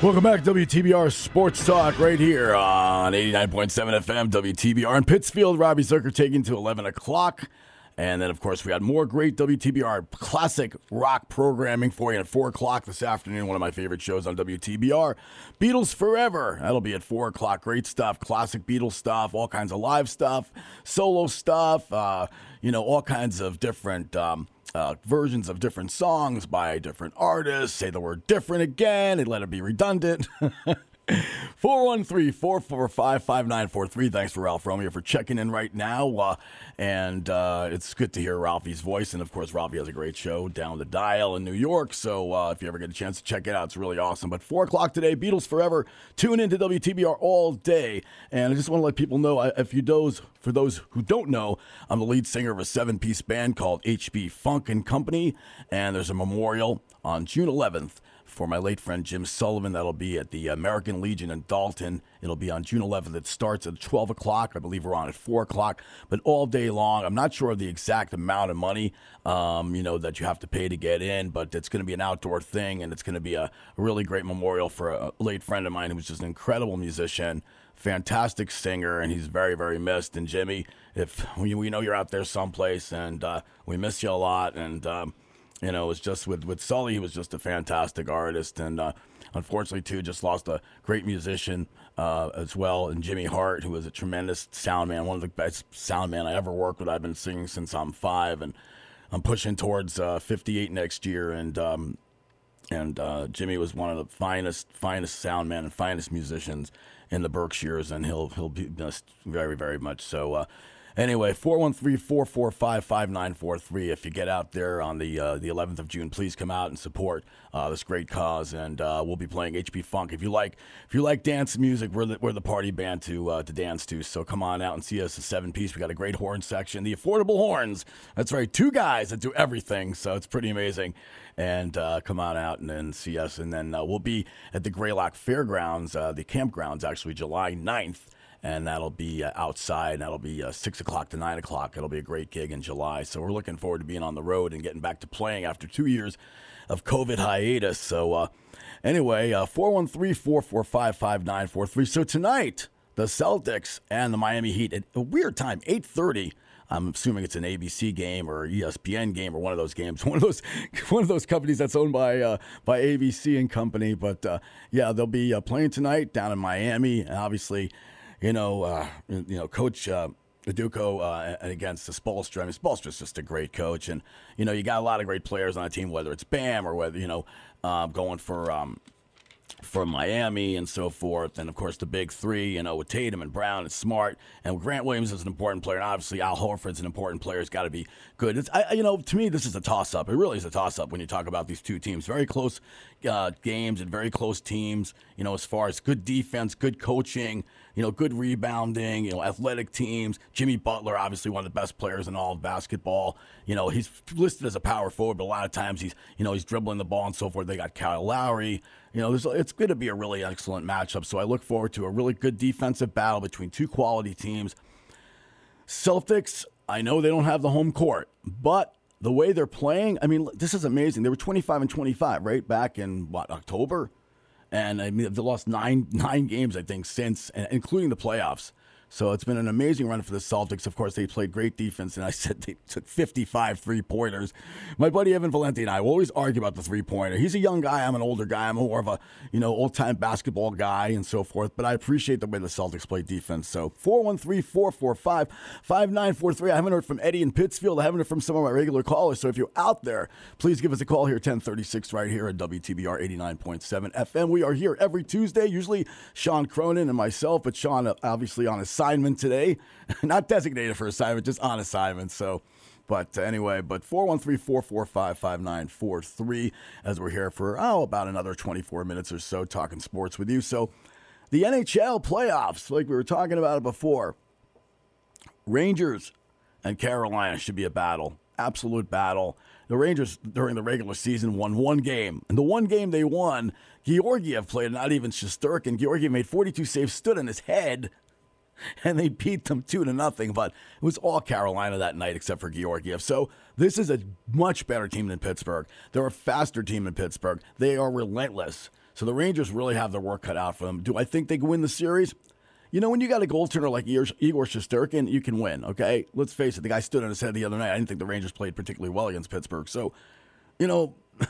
Welcome back WTBR Sports Talk right here on 89.7 FM WTBR in Pittsfield. Robbie Zucker taking to 11 o'clock. And then, of course, we had more great WTBR classic rock programming for you at 4 o'clock this afternoon. One of my favorite shows on WTBR. Beatles Forever. That'll be at 4 o'clock. Great stuff. Classic Beatles stuff. All kinds of live stuff. Solo stuff. Uh, you know, all kinds of different. Um, uh, versions of different songs by different artists. Say the word different again and let it be redundant. 413 445 5943. Thanks for Ralph Romeo for checking in right now. Uh, and uh, it's good to hear Ralphie's voice. And of course, Ralphie has a great show down the dial in New York. So uh, if you ever get a chance to check it out, it's really awesome. But 4 o'clock today, Beatles Forever. Tune into WTBR all day. And I just want to let people know if you those for those who don't know, I'm the lead singer of a seven piece band called HB Funk and Company. And there's a memorial on June 11th for my late friend Jim Sullivan. That'll be at the American Legion in Dalton. It'll be on June 11th. It starts at 12 o'clock. I believe we're on at 4 o'clock, but all day long. I'm not sure of the exact amount of money, um, you know, that you have to pay to get in, but it's going to be an outdoor thing, and it's going to be a, really great memorial for a late friend of mine who was just an incredible musician fantastic singer, and he's very, very missed. And Jimmy, if we, we know you're out there someplace, and uh, we miss you a lot, and um, you know, it was just with with Sully, he was just a fantastic artist, and uh, unfortunately, too, just lost a great musician uh, as well, and Jimmy Hart, who was a tremendous sound man, one of the best sound man I ever worked with. I've been singing since I'm five, and I'm pushing towards uh, 58 next year, and um, and uh, Jimmy was one of the finest, finest sound men and finest musicians in the Berkshires, and he'll he'll be missed very, very much. So, uh, anyway, 413-445-5943. If you get out there on the uh, the 11th of June, please come out and support uh, this great cause, and uh, we'll be playing HB Funk. If you like if you like dance music, we're the, we're the party band to uh, to dance to. So come on out and see us a seven piece. We got a great horn section, the affordable horns. That's right, two guys that do everything. So it's pretty amazing and uh, come on out and then see us. And then uh, we'll be at the Greylock Fairgrounds, uh, the campgrounds, actually, July 9th. And that'll be uh, outside. That'll be uh, 6 o'clock to 9 o'clock. It'll be a great gig in July. So we're looking forward to being on the road and getting back to playing after two years of COVID hiatus. So, uh, anyway, 413 445 5943. So tonight, the Celtics and the Miami Heat at a weird time, 830. I'm assuming it's an ABC game or ESPN game or one of those games, one of those one of those companies that's owned by uh, by ABC and company. But uh, yeah, they'll be uh, playing tonight down in Miami, and obviously, you know, uh, you know, Coach. Uh, Duco uh, against Spoelstra. I mean, Spoelstra's just a great coach, and you know you got a lot of great players on the team, whether it's Bam or whether you know uh, going for um, from Miami and so forth. And of course, the big three, you know, with Tatum and Brown and Smart. And Grant Williams is an important player. And obviously, Al Horford's an important player. He's got to be good. I, you know, to me, this is a toss up. It really is a toss up when you talk about these two teams. Very close uh, games and very close teams, you know, as far as good defense, good coaching, you know, good rebounding, you know, athletic teams. Jimmy Butler, obviously one of the best players in all of basketball. You know, he's listed as a power forward, but a lot of times he's, you know, he's dribbling the ball and so forth. They got Kyle Lowry. You know, it's going to be a really excellent matchup. So I look forward to a really good defensive battle between two quality teams. Celtics, I know they don't have the home court, but the way they're playing, I mean, this is amazing. They were 25 and 25, right? Back in what, October? And I mean, they lost nine nine games, I think, since, including the playoffs. So it's been an amazing run for the Celtics. Of course, they played great defense, and I said they took 55 three pointers. My buddy Evan Valenti and I will always argue about the three pointer. He's a young guy. I'm an older guy. I'm more of a you know old time basketball guy and so forth. But I appreciate the way the Celtics play defense. So 413 445 5943. I haven't heard from Eddie in Pittsfield. I haven't heard from some of my regular callers. So if you're out there, please give us a call here 1036 right here at WTBR 89.7 FM. We are here every Tuesday. Usually Sean Cronin and myself, but Sean obviously on assignment today, not designated for assignment, just on assignment. So. But uh, anyway, but 413 445 5943 as we're here for, oh, about another 24 minutes or so talking sports with you. So the NHL playoffs, like we were talking about it before, Rangers and Carolina should be a battle, absolute battle. The Rangers during the regular season won one game, and the one game they won, Georgiev played, not even Shesterkin. Georgiev made 42 saves, stood on his head, and they beat them two to nothing. But it was all Carolina that night except for Georgiev. So this is a much better team than Pittsburgh. They're a faster team than Pittsburgh. They are relentless. So the Rangers really have their work cut out for them. Do I think they can win the series? You know, when you got a goaltender like Igor Shesterkin, you can win, okay? Let's face it, the guy stood on his head the other night. I didn't think the Rangers played particularly well against Pittsburgh. So, you know,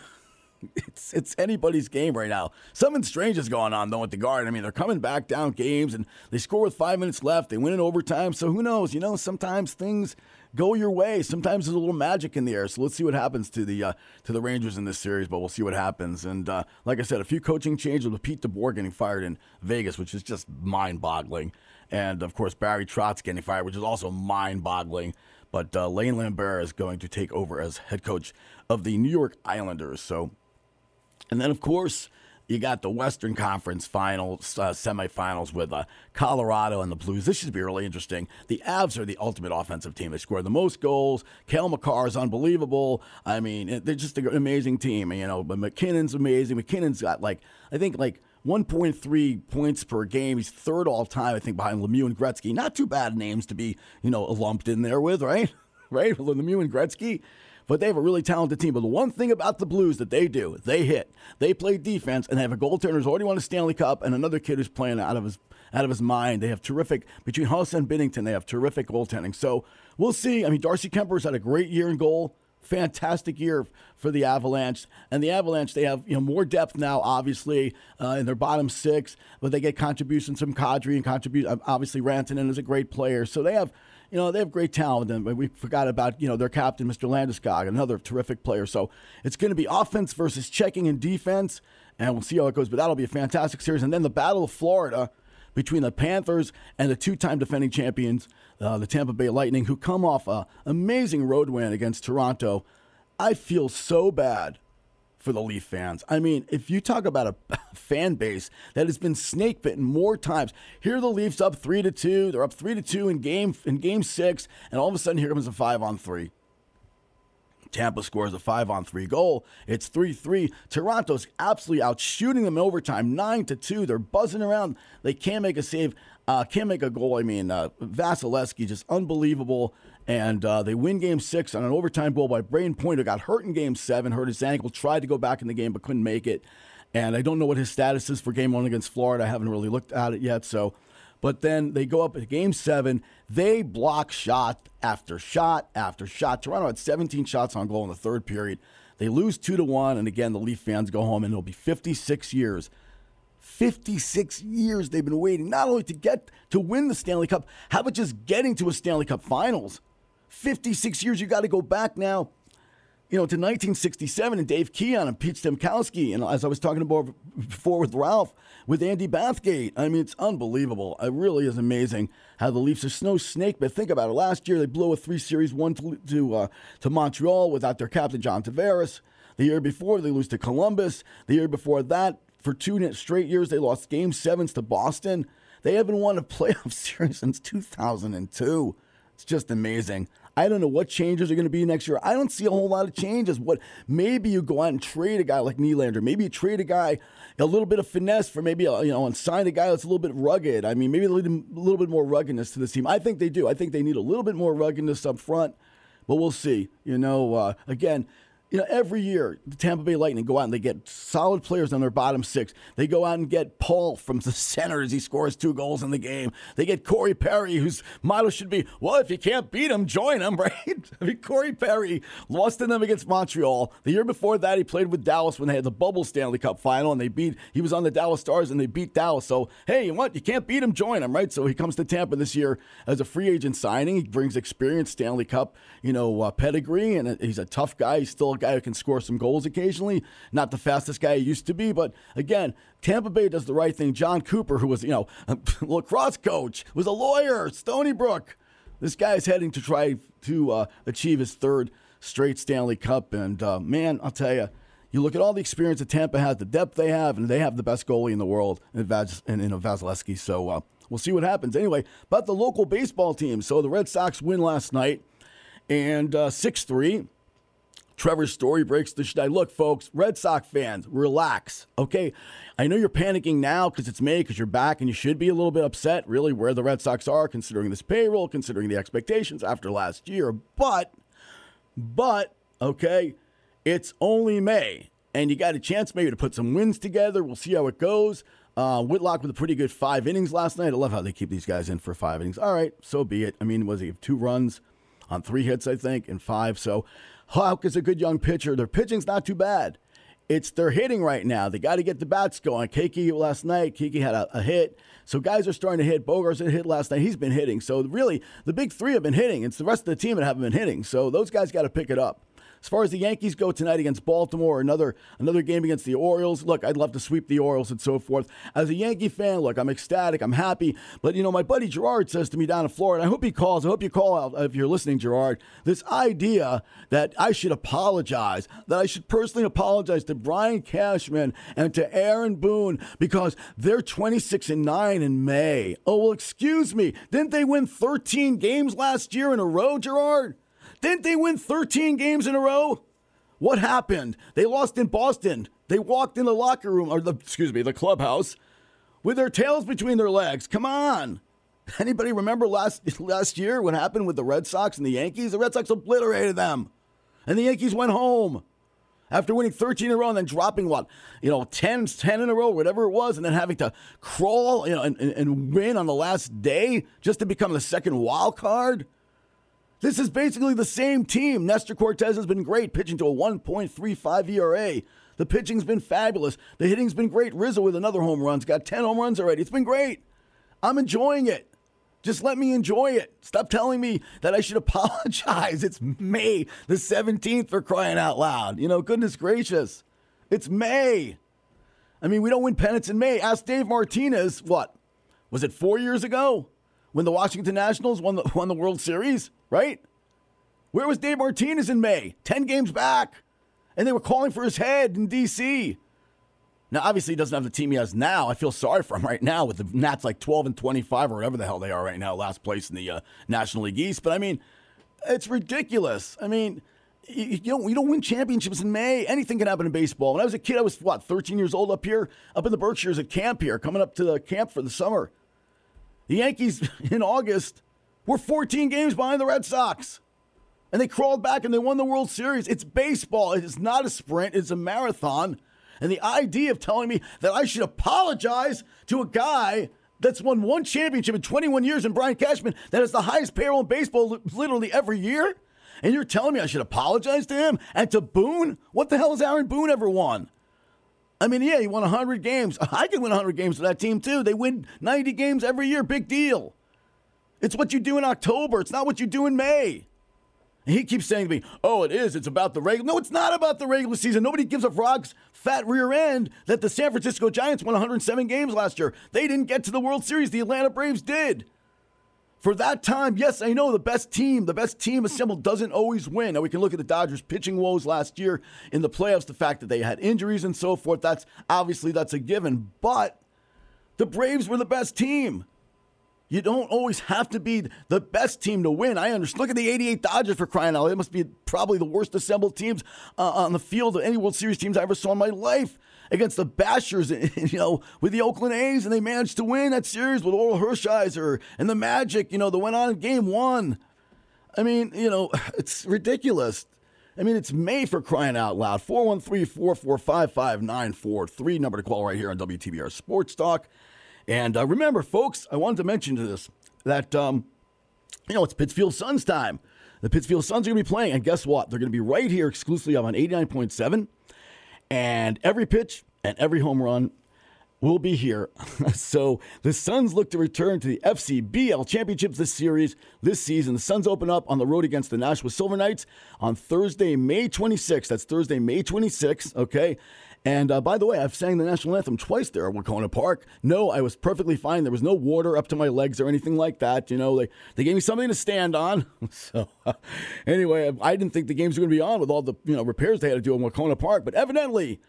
it's it's anybody's game right now. Something strange is going on though at the guard. I mean, they're coming back down games and they score with five minutes left. They win in overtime. So who knows? You know, sometimes things go your way. Sometimes there's a little magic in the air. So let's see what happens to the uh, to the Rangers in this series. But we'll see what happens. And uh, like I said, a few coaching changes with Pete DeBoer getting fired in Vegas, which is just mind-boggling. And of course, Barry Trotz getting fired, which is also mind-boggling. But uh, Lane Lambert is going to take over as head coach of the New York Islanders. So and then, of course, you got the Western Conference Finals, uh, semifinals with uh, Colorado and the Blues. This should be really interesting. The Avs are the ultimate offensive team. They score the most goals. Cale Makar is unbelievable. I mean, they're just an amazing team. You know, but MacKinnon's amazing. MacKinnon's got like I think like 1.3 points per game. He's third all time, I think, behind Lemieux and Gretzky. Not too bad names to be you know lumped in there with, right? Right, Lemieux and Gretzky. But they have a really talented team. But the one thing about the Blues that they do, they hit. They play defense, and they have a goaltender who's already won a Stanley Cup, and another kid who's playing out of his out of his mind. They have terrific between Huss and Binnington. They have terrific goaltending. So we'll see. I mean, Darcy Kuemper's had a great year in goal. Fantastic year for the Avalanche, and the Avalanche they have you know more depth now, obviously uh, in their bottom six, but they get contributions from Kadri and contribute obviously Rantanen is a great player, so they have you know, they have great talent. And we forgot about, you know, their captain, Mr. Landeskog, another terrific player. So it's going to be offense versus checking and defense, and we'll see how it goes. But that'll be a fantastic series. And then the Battle of Florida between the Panthers and the two time defending champions, uh, the Tampa Bay Lightning, who come off a amazing road win against Toronto. I feel so bad for the Leaf fans. I mean, if you talk about a fan base that has been snake bitten more times, here the Leafs up three to two. They're up three to two in game in game six, and all of a sudden here comes a five on three. Tampa scores a five on three goal. It's 3 3. Toronto's absolutely out shooting them overtime, 9 to 2. They're buzzing around. They can't make a save, uh, can't make a goal. I mean, uh, Vasilevskiy, just unbelievable. And uh, they win game six on an overtime goal by Brayden Point, who got hurt in game seven, hurt his ankle, tried to go back in the game, but couldn't make it. And I don't know what his status is for game one against Florida. I haven't really looked at it yet. So, but then they go up at game seven. They block shot after shot after shot. Toronto had 17 shots on goal in the third period. They lose two to one, and again the Leaf fans go home, and it'll be 56 years. 56 years they've been waiting not only to get to win the Stanley Cup, how about just getting to a Stanley Cup Finals? 56 years. You got to go back now you know, to 1967 and Dave Keon and Pete Stemkowski. And as I was talking about before with Ralph, with Andy Bathgate. I mean, it's unbelievable. It really is amazing how the Leafs are snow snake. But think about it. Last year, they blew a three series one to to, uh, to Montreal without their captain, John Tavares. The year before, they lose to Columbus. The year before that, for two straight years, they lost game sevens to Boston. They haven't won a playoff series since 2002. It's just amazing. I don't know what changes are going to be next year. I don't see a whole lot of changes. What maybe you go out and trade a guy like Nylander. Maybe you trade a guy a little bit of finesse for maybe you know and sign a guy that's a little bit rugged. I mean, maybe a little, a little bit more ruggedness to this team. I think they do. I think they need a little bit more ruggedness up front, but we'll see. You know, uh, again, you know, every year the Tampa Bay Lightning go out and they get solid players on their bottom six. They go out and get Paul from the center as he scores two goals in the game. They get Corey Perry, whose motto should be, "Well, if you can't beat him, join him." Right? I mean, Corey Perry lost to them against Montreal. The year before that, he played with Dallas when they had the Bubble Stanley Cup final, and they beat. He was on the Dallas Stars, and they beat Dallas. So, hey, you what? You can't beat him, join him, right? So he comes to Tampa this year as a free agent signing. He brings experience, Stanley Cup, you know, uh, pedigree, and he's a tough guy. He's still guy who can score some goals occasionally. Not the fastest guy he used to be, but again, Tampa Bay does the right thing. Jon Cooper, who was, you know, lacrosse coach, was a lawyer, Stony Brook. This guy is heading to try to uh, achieve his third straight Stanley Cup. And uh, man, I'll tell you, you look at all the experience that Tampa has, the depth they have, and they have the best goalie in the world in, Vaz- in, in Vasilevskiy. So uh, we'll see what happens. Anyway, about the local baseball team. So the Red Sox win last night and uh, 6 3. Trevor Story breaks the shit. Look, folks, Red Sox fans, relax. Okay, I know you're panicking now because it's May, because you're back, and you should be a little bit upset, really, where the Red Sox are, considering this payroll, considering the expectations after last year. But, but, okay, it's only May, and you got a chance maybe to put some wins together. We'll see how it goes. Uh, Whitlock with a pretty good five innings last night. I love how they keep these guys in for five innings. All right, so be it. I mean, was he two runs on three hits, I think, and five. So Hawk is a good young pitcher. Their pitching's not too bad. It's their hitting right now. They got to get the bats going. Kiki last night, Kiki had a, a, hit. So guys are starting to hit. Bogaerts hit last night. He's been hitting. So really, the big three have been hitting. It's the rest of the team that haven't been hitting. So those guys got to pick it up. As far as the Yankees go tonight against Baltimore, another another game against the Orioles. Look, I'd love to sweep the Orioles and so forth. As a Yankee fan, look, I'm ecstatic, I'm happy. But you know, my buddy Gerard says to me down in Florida, I hope he calls. I hope you call out uh, if you're listening, Gerard. This idea that I should apologize, that I should personally apologize to Brian Cashman and to Aaron Boone because they're 26 and 9 in May. Oh, well, excuse me. Didn't they win 13 games last year in a row, Gerard? Didn't they win 13 games in a row? What happened? They lost in Boston. They walked in the locker room, or the, excuse me, the clubhouse, with their tails between their legs. Come on. Anybody remember last last year what happened with the Red Sox and the Yankees? The Red Sox obliterated them, and the Yankees went home after winning 13 in a row and then dropping what you know 10, 10 in a row, whatever it was, and then having to crawl you know and, and, and win on the last day just to become the second wild card. This is basically the same team. Nestor Cortes has been great, pitching to a 1.35 ERA. The pitching's been fabulous. The hitting's been great. Rizzo with another home run's got 10 home runs already. It's been great. I'm enjoying it. Just let me enjoy it. Stop telling me that I should apologize. It's May the 17th for crying out loud. You know, goodness gracious. It's May. I mean, we don't win pennants in May. Ask Dave Martinez, what? Was it four years ago when the Washington Nationals won the, won the World Series, right? Where was Dave Martinez in May? 10 games back. And they were calling for his head in D.C. Now, obviously, he doesn't have the team he has now. I feel sorry for him right now with the Nats like 12 and 25 or whatever the hell they are right now, last place in the uh, National League East. But I mean, it's ridiculous. I mean, you, you don't you don't win championships in May. Anything can happen in baseball. When I was a kid, I was what 13 years old up here, up in the Berkshires at camp here, coming up to the camp for the summer. The Yankees in August were 14 games behind the Red Sox. And they crawled back and they won the World Series. It's baseball. It is not a sprint, it's a marathon. And the idea of telling me that I should apologize to a guy that's won one championship in 21 years and Brian Cashman that has the highest payroll in baseball literally every year, and you're telling me I should apologize to him and to Boone? What the hell has Aaron Boone ever won? I mean, yeah, he won 100 games. I can win 100 games with that team too. They win 90 games every year. Big deal. It's what you do in October. It's not what you do in May. And he keeps saying to me, "Oh, it is. It's about the regular." No, it's not about the regular season. Nobody gives a frog's fat rear end that the San Francisco Giants won 107 games last year. They didn't get to the World Series. The Atlanta Braves did. For that time, yes, I know the best team, the best team assembled doesn't always win. Now we can look at the Dodgers pitching woes last year in the playoffs, the fact that they had injuries and so forth. That's obviously that's a given. But the Braves were the best team. You don't always have to be the best team to win. I understand. Look at the 88 Dodgers for crying out. They must be probably the worst assembled teams uh, on the field of any World Series teams I ever saw in my life against the Bashers, you know, with the Oakland A's, and they managed to win that series with Orel Hershiser and the Magic, you know, that went on in game one. I mean, you know, it's ridiculous. I mean, it's May for crying out loud. 413 445 5943, number to call right here on WTBR Sports Talk. And uh, remember, folks, I wanted to mention to this that, um, you know, it's Pittsfield Suns time. The Pittsfield Suns are going to be playing, and guess what? They're going to be right here exclusively on 89.7. And every pitch and every home run will be here. so the Suns look to return to the FCBL Championships this series this season. The Suns open up on the road against the Nashua Silver Knights on Thursday, May 26th. That's Thursday, May 26th. Okay. And uh, by the way, I've sang the national anthem twice there at Wahconah Park. No, I was perfectly fine. There was no water up to my legs or anything like that. You know, they, they gave me something to stand on. So anyway, I didn't think the games were going to be on with all the you know repairs they had to do in Wahconah Park, but evidently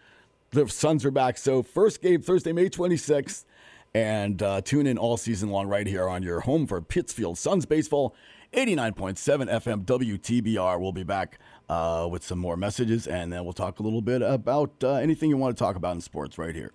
the Suns are back. So first game Thursday, May 26th. And uh, tune in all season long right here on your home for Pittsfield Suns baseball. 89.7 FM WTBR. We'll be back uh, with some more messages, and then we'll talk a little bit about uh, anything you want to talk about in sports right here.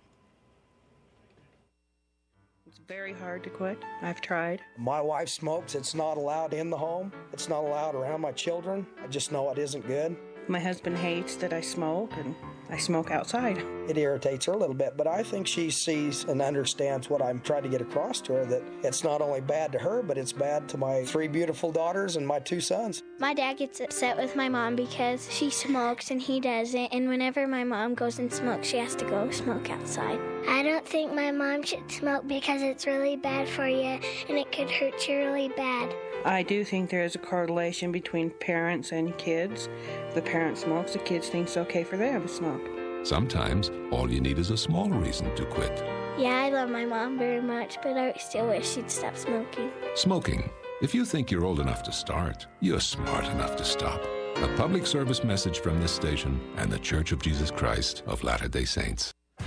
It's very hard to quit. I've tried. My wife smokes. It's not allowed in the home. It's not allowed around my children. I just know it isn't good. My husband hates that I smoke, and I smoke outside. It irritates her a little bit, but I think she sees and understands what I'm trying to get across to her that it's not only bad to her, but it's bad to my three beautiful daughters and my two sons. My dad gets upset with my mom because she smokes and he doesn't, and whenever my mom goes and smokes, she has to go smoke outside. I don't think my mom should smoke because it's really bad for you and it could hurt you really bad. I do think there is a correlation between parents and kids. If the parent smokes, the kids think it's okay for them to smoke. Sometimes all you need is a small reason to quit. Yeah, I love my mom very much, but I still wish she'd stop smoking. Smoking. If you think you're old enough to start, you're smart enough to stop. A public service message from this station and the Church of Jesus Christ of Latter day Saints.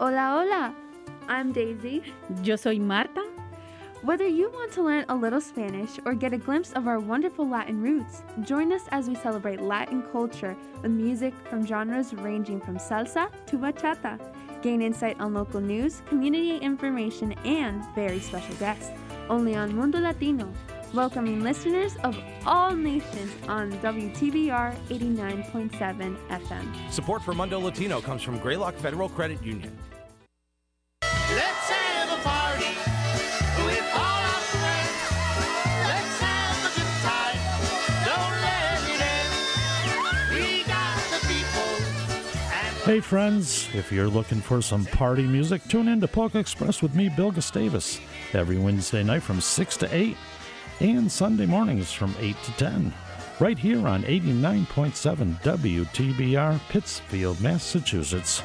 Hola, hola. I'm Daisy. Yo soy Marta. Whether you want to learn a little Spanish or get a glimpse of our wonderful Latin roots, join us as we celebrate Latin culture with music from genres ranging from salsa to bachata. Gain insight on local news, community information, and very special guests. Only on Mundo Latino, welcoming listeners of all nations on WTBR 89.7 FM. Support for Mundo Latino comes from Greylock Federal Credit Union. Let's have a party with all our friends. Let's have a good time. Don't let it end. We got the people. Hey friends, if you're looking for some party music, tune in to Polka Express with me, Bill Gustavus, every Wednesday night from 6 to 8 and Sunday mornings from 8 to 10, right here on 89.7 WTBR, Pittsfield, Massachusetts.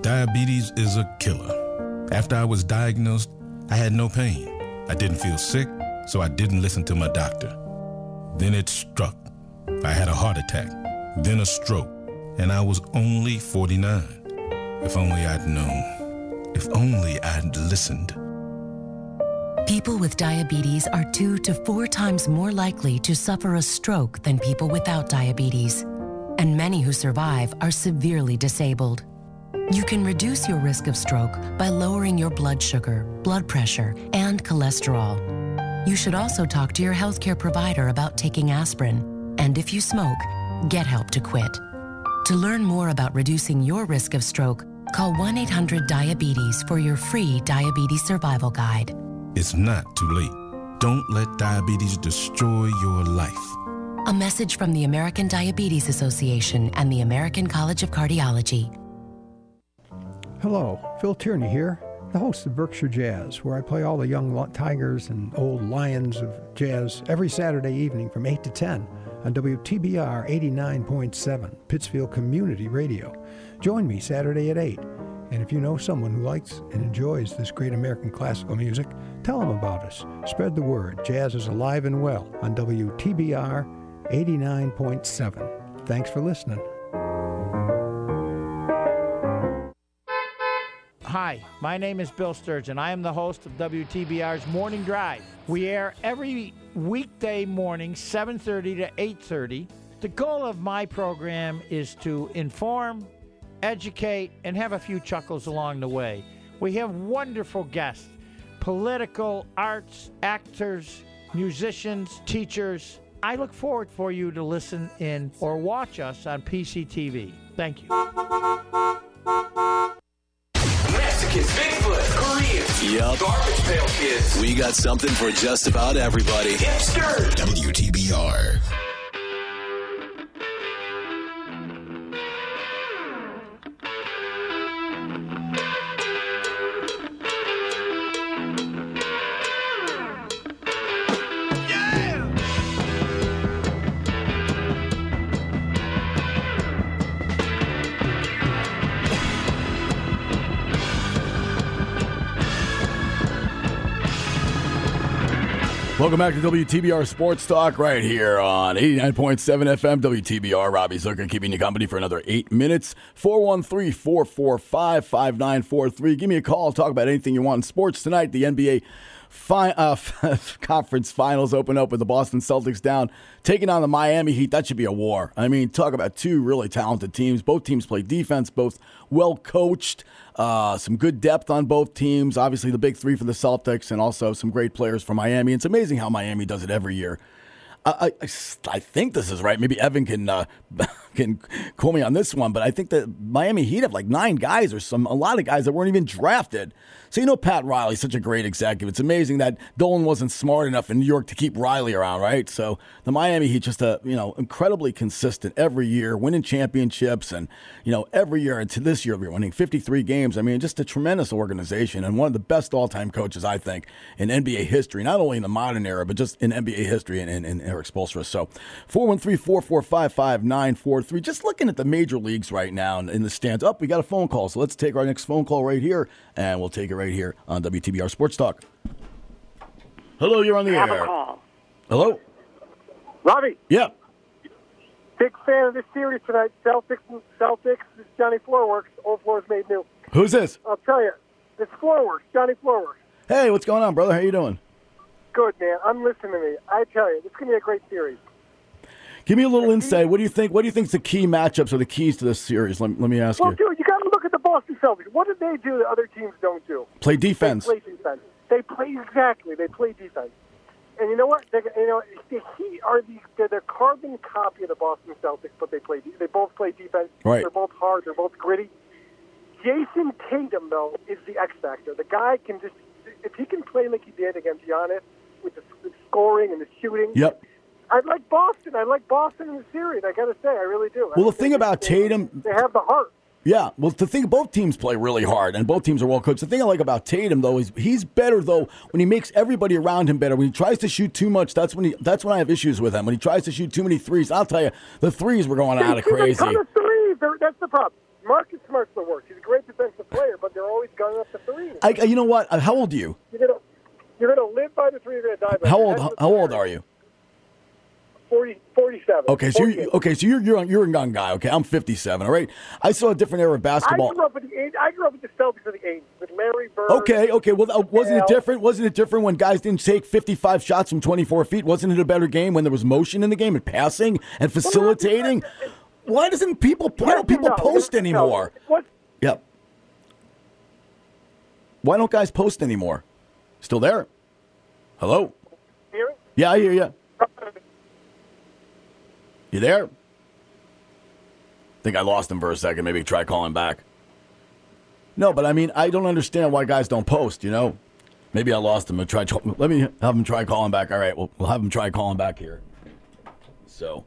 Diabetes is a killer. After I was diagnosed, I had no pain. I didn't feel sick, so I didn't listen to my doctor. Then it struck. I had a heart attack, then a stroke, and I was only 49. If only I'd known. If only I'd listened. People with diabetes are two to four times more likely to suffer a stroke than people without diabetes. And many who survive are severely disabled. You can reduce your risk of stroke by lowering your blood sugar, blood pressure, and cholesterol. You should also talk to your healthcare provider about taking aspirin. And if you smoke, get help to quit. To learn more about reducing your risk of stroke, call 1 800 Diabetes for your free diabetes survival guide. It's not too late. Don't let diabetes destroy your life. A message from the American Diabetes Association and the American College of Cardiology. Hello, Phil Tierney here, the host of Berkshire Jazz, where I play all the young lo- tigers and old lions of jazz every Saturday evening from 8 to 10 on WTBR 89.7, Pittsfield Community Radio. Join me Saturday at 8. And if you know someone who likes and enjoys this great American classical music, tell them about us. Spread the word. Jazz is alive and well on WTBR 89.7. Thanks for listening. Hi, my name is Bill Sturgeon. I am the host of WTBR's Morning Drive. We air every weekday morning, 7:30 to 8:30. The goal of my program is to inform, educate, and have a few chuckles along the way. We have wonderful guests, political, arts, actors, musicians, teachers. I look forward for you to listen in or watch us on PCTV. Thank you. Mexicans, Bigfoot, Koreans, Yup. garbage pail kids, We got something for just about everybody. hipsters. WTBR. Welcome back to WTBR Sports Talk right here on 89.7 FM WTBR. Robbie Zucker keeping you company for another eight minutes. 413 445 5943. Give me a call. Talk about anything you want in sports tonight. The NBA fi- uh, conference finals open up with the Boston Celtics down, taking on the Miami Heat. That should be a war. I mean, talk about two really talented teams. Both teams play defense, both well coached. Uh, some good depth on both teams. Obviously, the big three for the Celtics, and also some great players for Miami. It's amazing how Miami does it every year. I, I, I think this is right. Maybe Evan can uh, can quote me on this one, but I think that Miami Heat have like nine guys or some a lot of guys that weren't even drafted. So you know Pat Riley's such a great executive. It's amazing that Dolan wasn't smart enough in New York to keep Riley around, right? So the Miami Heat just a you know incredibly consistent every year, winning championships, and you know every year. And to this year, we're winning 53 games. I mean, just a tremendous organization and one of the best all-time coaches I think in NBA history, not only in the modern era but just in NBA history and in Erik Spoelstra. So 413-445-5943. Just looking at the major leagues right now in the stands. Up, we got a phone call, so let's take our next phone call right here, and we'll take it right here on WTBR Sports Talk. Hello, you're on the Have air. a call. Hello. Robbie, Yeah. big fan of this series tonight. Celtics, Celtics. This is Johnny Floorworks. Old floors made new. Who's this? I'll tell you, it's Floorworks. Johnny Floorworks. Hey, what's going on, brother? How you doing? Good man. I'm listening to me. I tell you, this is gonna be a great series. Give me a little insight. What do you think? What do you think is the key matchups or the keys to this series? Let, let me ask Well, you. Well, dude, you got to look at the Boston Celtics. What did they do that other teams don't do? Play defense. They play defense. They play exactly. They play defense. And you know what? They, you know, the Heat are the they're the carbon copy of the Boston Celtics, but they play. They both play defense. Right. They're both hard. They're both gritty. Jayson Tatum, though, is the X factor. The guy can just if he can play like he did against Giannis with the, the scoring and the shooting. Yep. I like Boston. I like Boston in the series. I got to say, I really do. Well, the thing about Tatum, they have the heart. yeah. Well, the thing, both teams play really hard, and both teams are well coached. The thing I like about Tatum, though, is he's better though when he makes everybody around him better. When he tries to shoot too much, that's when he. That's when I have issues with him. When he tries to shoot too many threes, I'll tell you, the threes were going out of a crazy. ton of threes. That's the problem. Marcus Smart's the worst. He's a great defensive player, but they're always gunning up the three. I, you know what? Uh, How old are you? You're gonna you're gonna live by the three. You're gonna die by. How old? How, how old are you? 40, 47. Okay, so 48. you're, okay, so you're you're you're a young guy. Okay, I'm 57. All right, I saw a different era of basketball. I grew up with the I grew up with the Celtics of the '80s with Larry Bird. Okay, okay. Well, uh, wasn't it different? Wasn't it different when guys didn't take 55 shots from 24 feet? Wasn't it a better game when there was motion in the game and passing and facilitating? Why doesn't people? Why don't people No, post no. anymore? What? Yep. Why don't guys post anymore? Still there? Hello. Yeah, I hear you. You there? think I lost him for a second. Maybe try calling back. No, but I mean, I don't understand why guys don't post. You know, maybe I lost him. I'll try. Let me have him try calling back. All right, we'll, we'll have him try calling back here. So,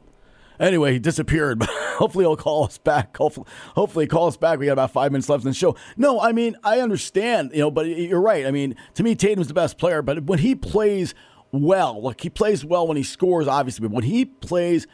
anyway, he disappeared, hopefully he'll call us back. Hopefully, hopefully, call us back. We got about five minutes left in the show. No, I mean, I understand, you know, but you're right. I mean, to me, Tatum's the best player, but when he plays well, like he plays well when he scores, obviously, but when he plays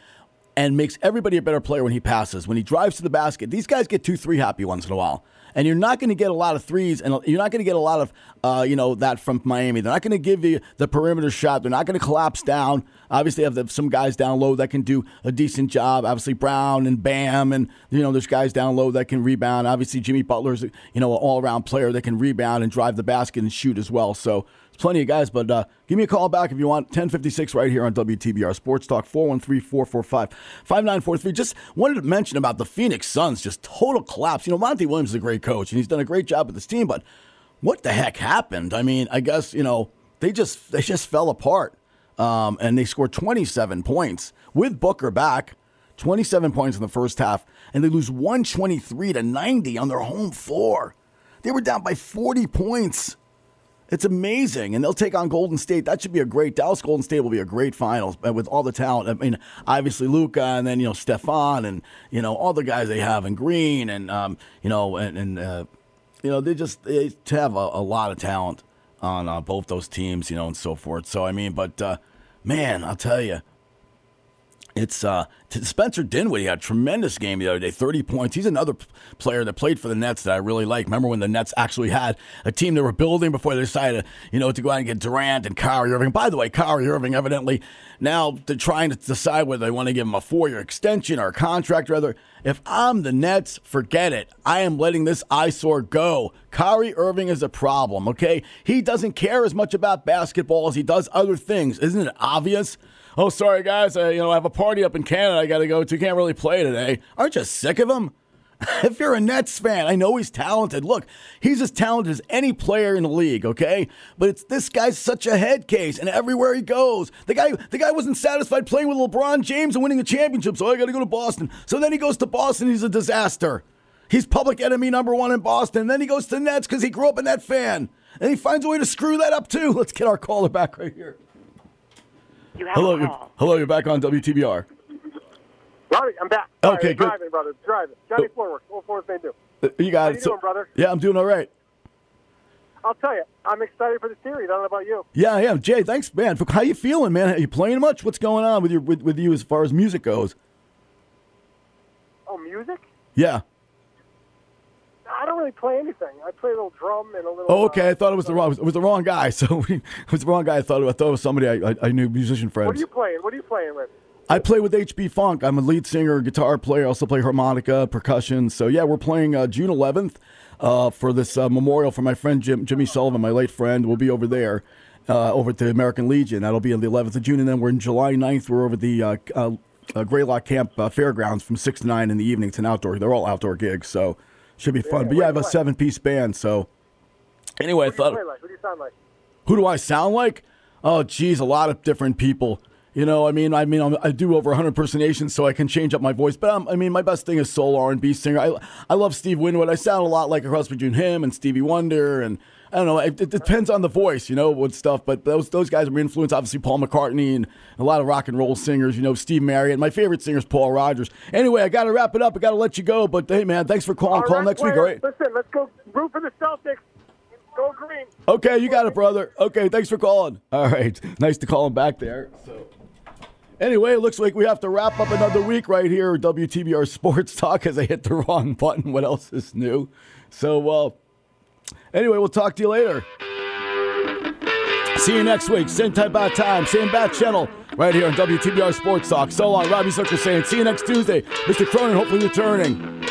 and makes everybody a better player when he passes, when he drives to the basket, these guys get two, three happy once in a while. And you're not going to get a lot of threes, and you're not going to get a lot of, uh, you know, that from Miami. They're not going to give you the perimeter shot. They're not going to collapse down. Obviously, have some guys down low that can do a decent job. Obviously, Brown and Bam, and you know, there's guys down low that can rebound. Obviously, Jimmy Butler's, you know, an all-around player that can rebound and drive the basket and shoot as well. So plenty of guys. But uh, give me a call back if you want. 1056 right here on WTBR Sports Talk 413-445-5943. Just wanted to mention about the Phoenix Suns, just total collapse. You know, Monty Williams is a great coach, and he's done a great job with this team. But what the heck happened? I mean, I guess you know they just they just fell apart, um, and they scored 27 points with Booker back. 27 points in the first half, and they lose 123 to 90 on their home floor. They were down by 40 points. It's amazing, and they'll take on Golden State. That should be a great. Dallas Golden State will be a great finals with all the talent. I mean, obviously Luka, and then you know Stefan, and you know all the guys they have, and Green, and um, you know, and, and uh, you know they just they have a, a lot of talent on uh, both those teams, you know, and so forth. So I mean, but uh, man, I'll tell you, it's uh, Spencer Dinwiddie had a tremendous game the other day, 30 points. He's another player that played for the Nets that I really like. Remember when the Nets actually had a team they were building before they decided, you know, to go out and get Durant and Kyrie Irving. By the way, Kyrie Irving evidently now they're trying to decide whether they want to give him a four-year extension or a contract. Rather, if I'm the Nets, forget it. I am letting this eyesore go. Kyrie Irving is a problem, okay? He doesn't care as much about basketball as he does other things. Isn't it obvious? Oh, sorry, guys. I, you know, I have a party up in Canada I got to go to. Can't really play today. Aren't you sick of him? if you're a Nets fan, I know he's talented. Look, he's as talented as any player in the league, okay? But it's this guy's such a head case, and everywhere he goes, the guy the guy wasn't satisfied playing with LeBron James and winning a championship, so I got to go to Boston. So then he goes to Boston, he's a disaster. He's public enemy number one in Boston. And Then he goes to Nets because he grew up a Net fan, and he finds a way to screw that up too. Let's get our caller back right here. You have hello, a you're, call. hello, you're back on WTBR. Robbie, I'm back. Okay, good. Driving, brother. Driving. Johnny forward. What Floor's they do? Uh, You got How it. you So- doing, brother? Yeah, I'm doing all right. I'll tell you, I'm excited for the series. I don't know about you. Yeah, I am. Jay, thanks, man. For, how you feeling, man? Are you playing much? What's going on with your with, with you as far as music goes? Oh, music? Yeah. I don't really play anything. I play a little drum and a little. Oh, okay. I thought it was the wrong. It was the wrong guy. So it was the wrong guy. I thought. I thought it was somebody I, I, I knew, musician Uh, friends. what are you playing? What are you playing with? I play with HB Funk. I'm a lead singer, guitar player. I also play harmonica, percussion. So yeah, we're playing uh, June 11th uh, for this uh, memorial for my friend Jim, Jimmy Sullivan, my late friend. We'll be over there, uh, over at the American Legion. That'll be on the 11th of June, and then we're in July 9th. We're over at the uh, uh, uh, Greylock Camp uh, Fairgrounds from six to nine in the evening. It's an outdoor. They're all outdoor gigs, so should be fun. but yeah, I have a seven piece band. So anyway, I What do you thought. like? What do you sound like? Who do I sound like? Oh, geez, a lot of different people. You know, I mean, I mean, I'm, I do over 100 impersonations, so I can change up my voice. But um, I mean, my best thing is soul R&B singer. I, I love Steve Winwood. I sound a lot like a cross between him and Stevie Wonder, and I don't know. It, it depends on the voice, you know, with stuff. But those those guys are influenced. Obviously, Paul McCartney and a lot of rock and roll singers. You know, Steve Marriott. My favorite singer is Paul Rodgers. Anyway, I got to wrap it up. I got to let you go. But hey, man, thanks for calling. Call right, next week, all right? Listen, let's go root for the Celtics. Go green. Okay, you got it, brother. Okay, thanks for calling. All right, nice to call him back there. So, anyway, it looks like we have to wrap up another week right here at WTBR Sports Talk as I hit the wrong button. What else is new? So, uh, anyway, we'll talk to you later. See you next week, same type bad time, same bad channel, right here on WTBR Sports Talk. So long, Robbie Zucker saying, see you next Tuesday. Mr. Cronin hopefully returning.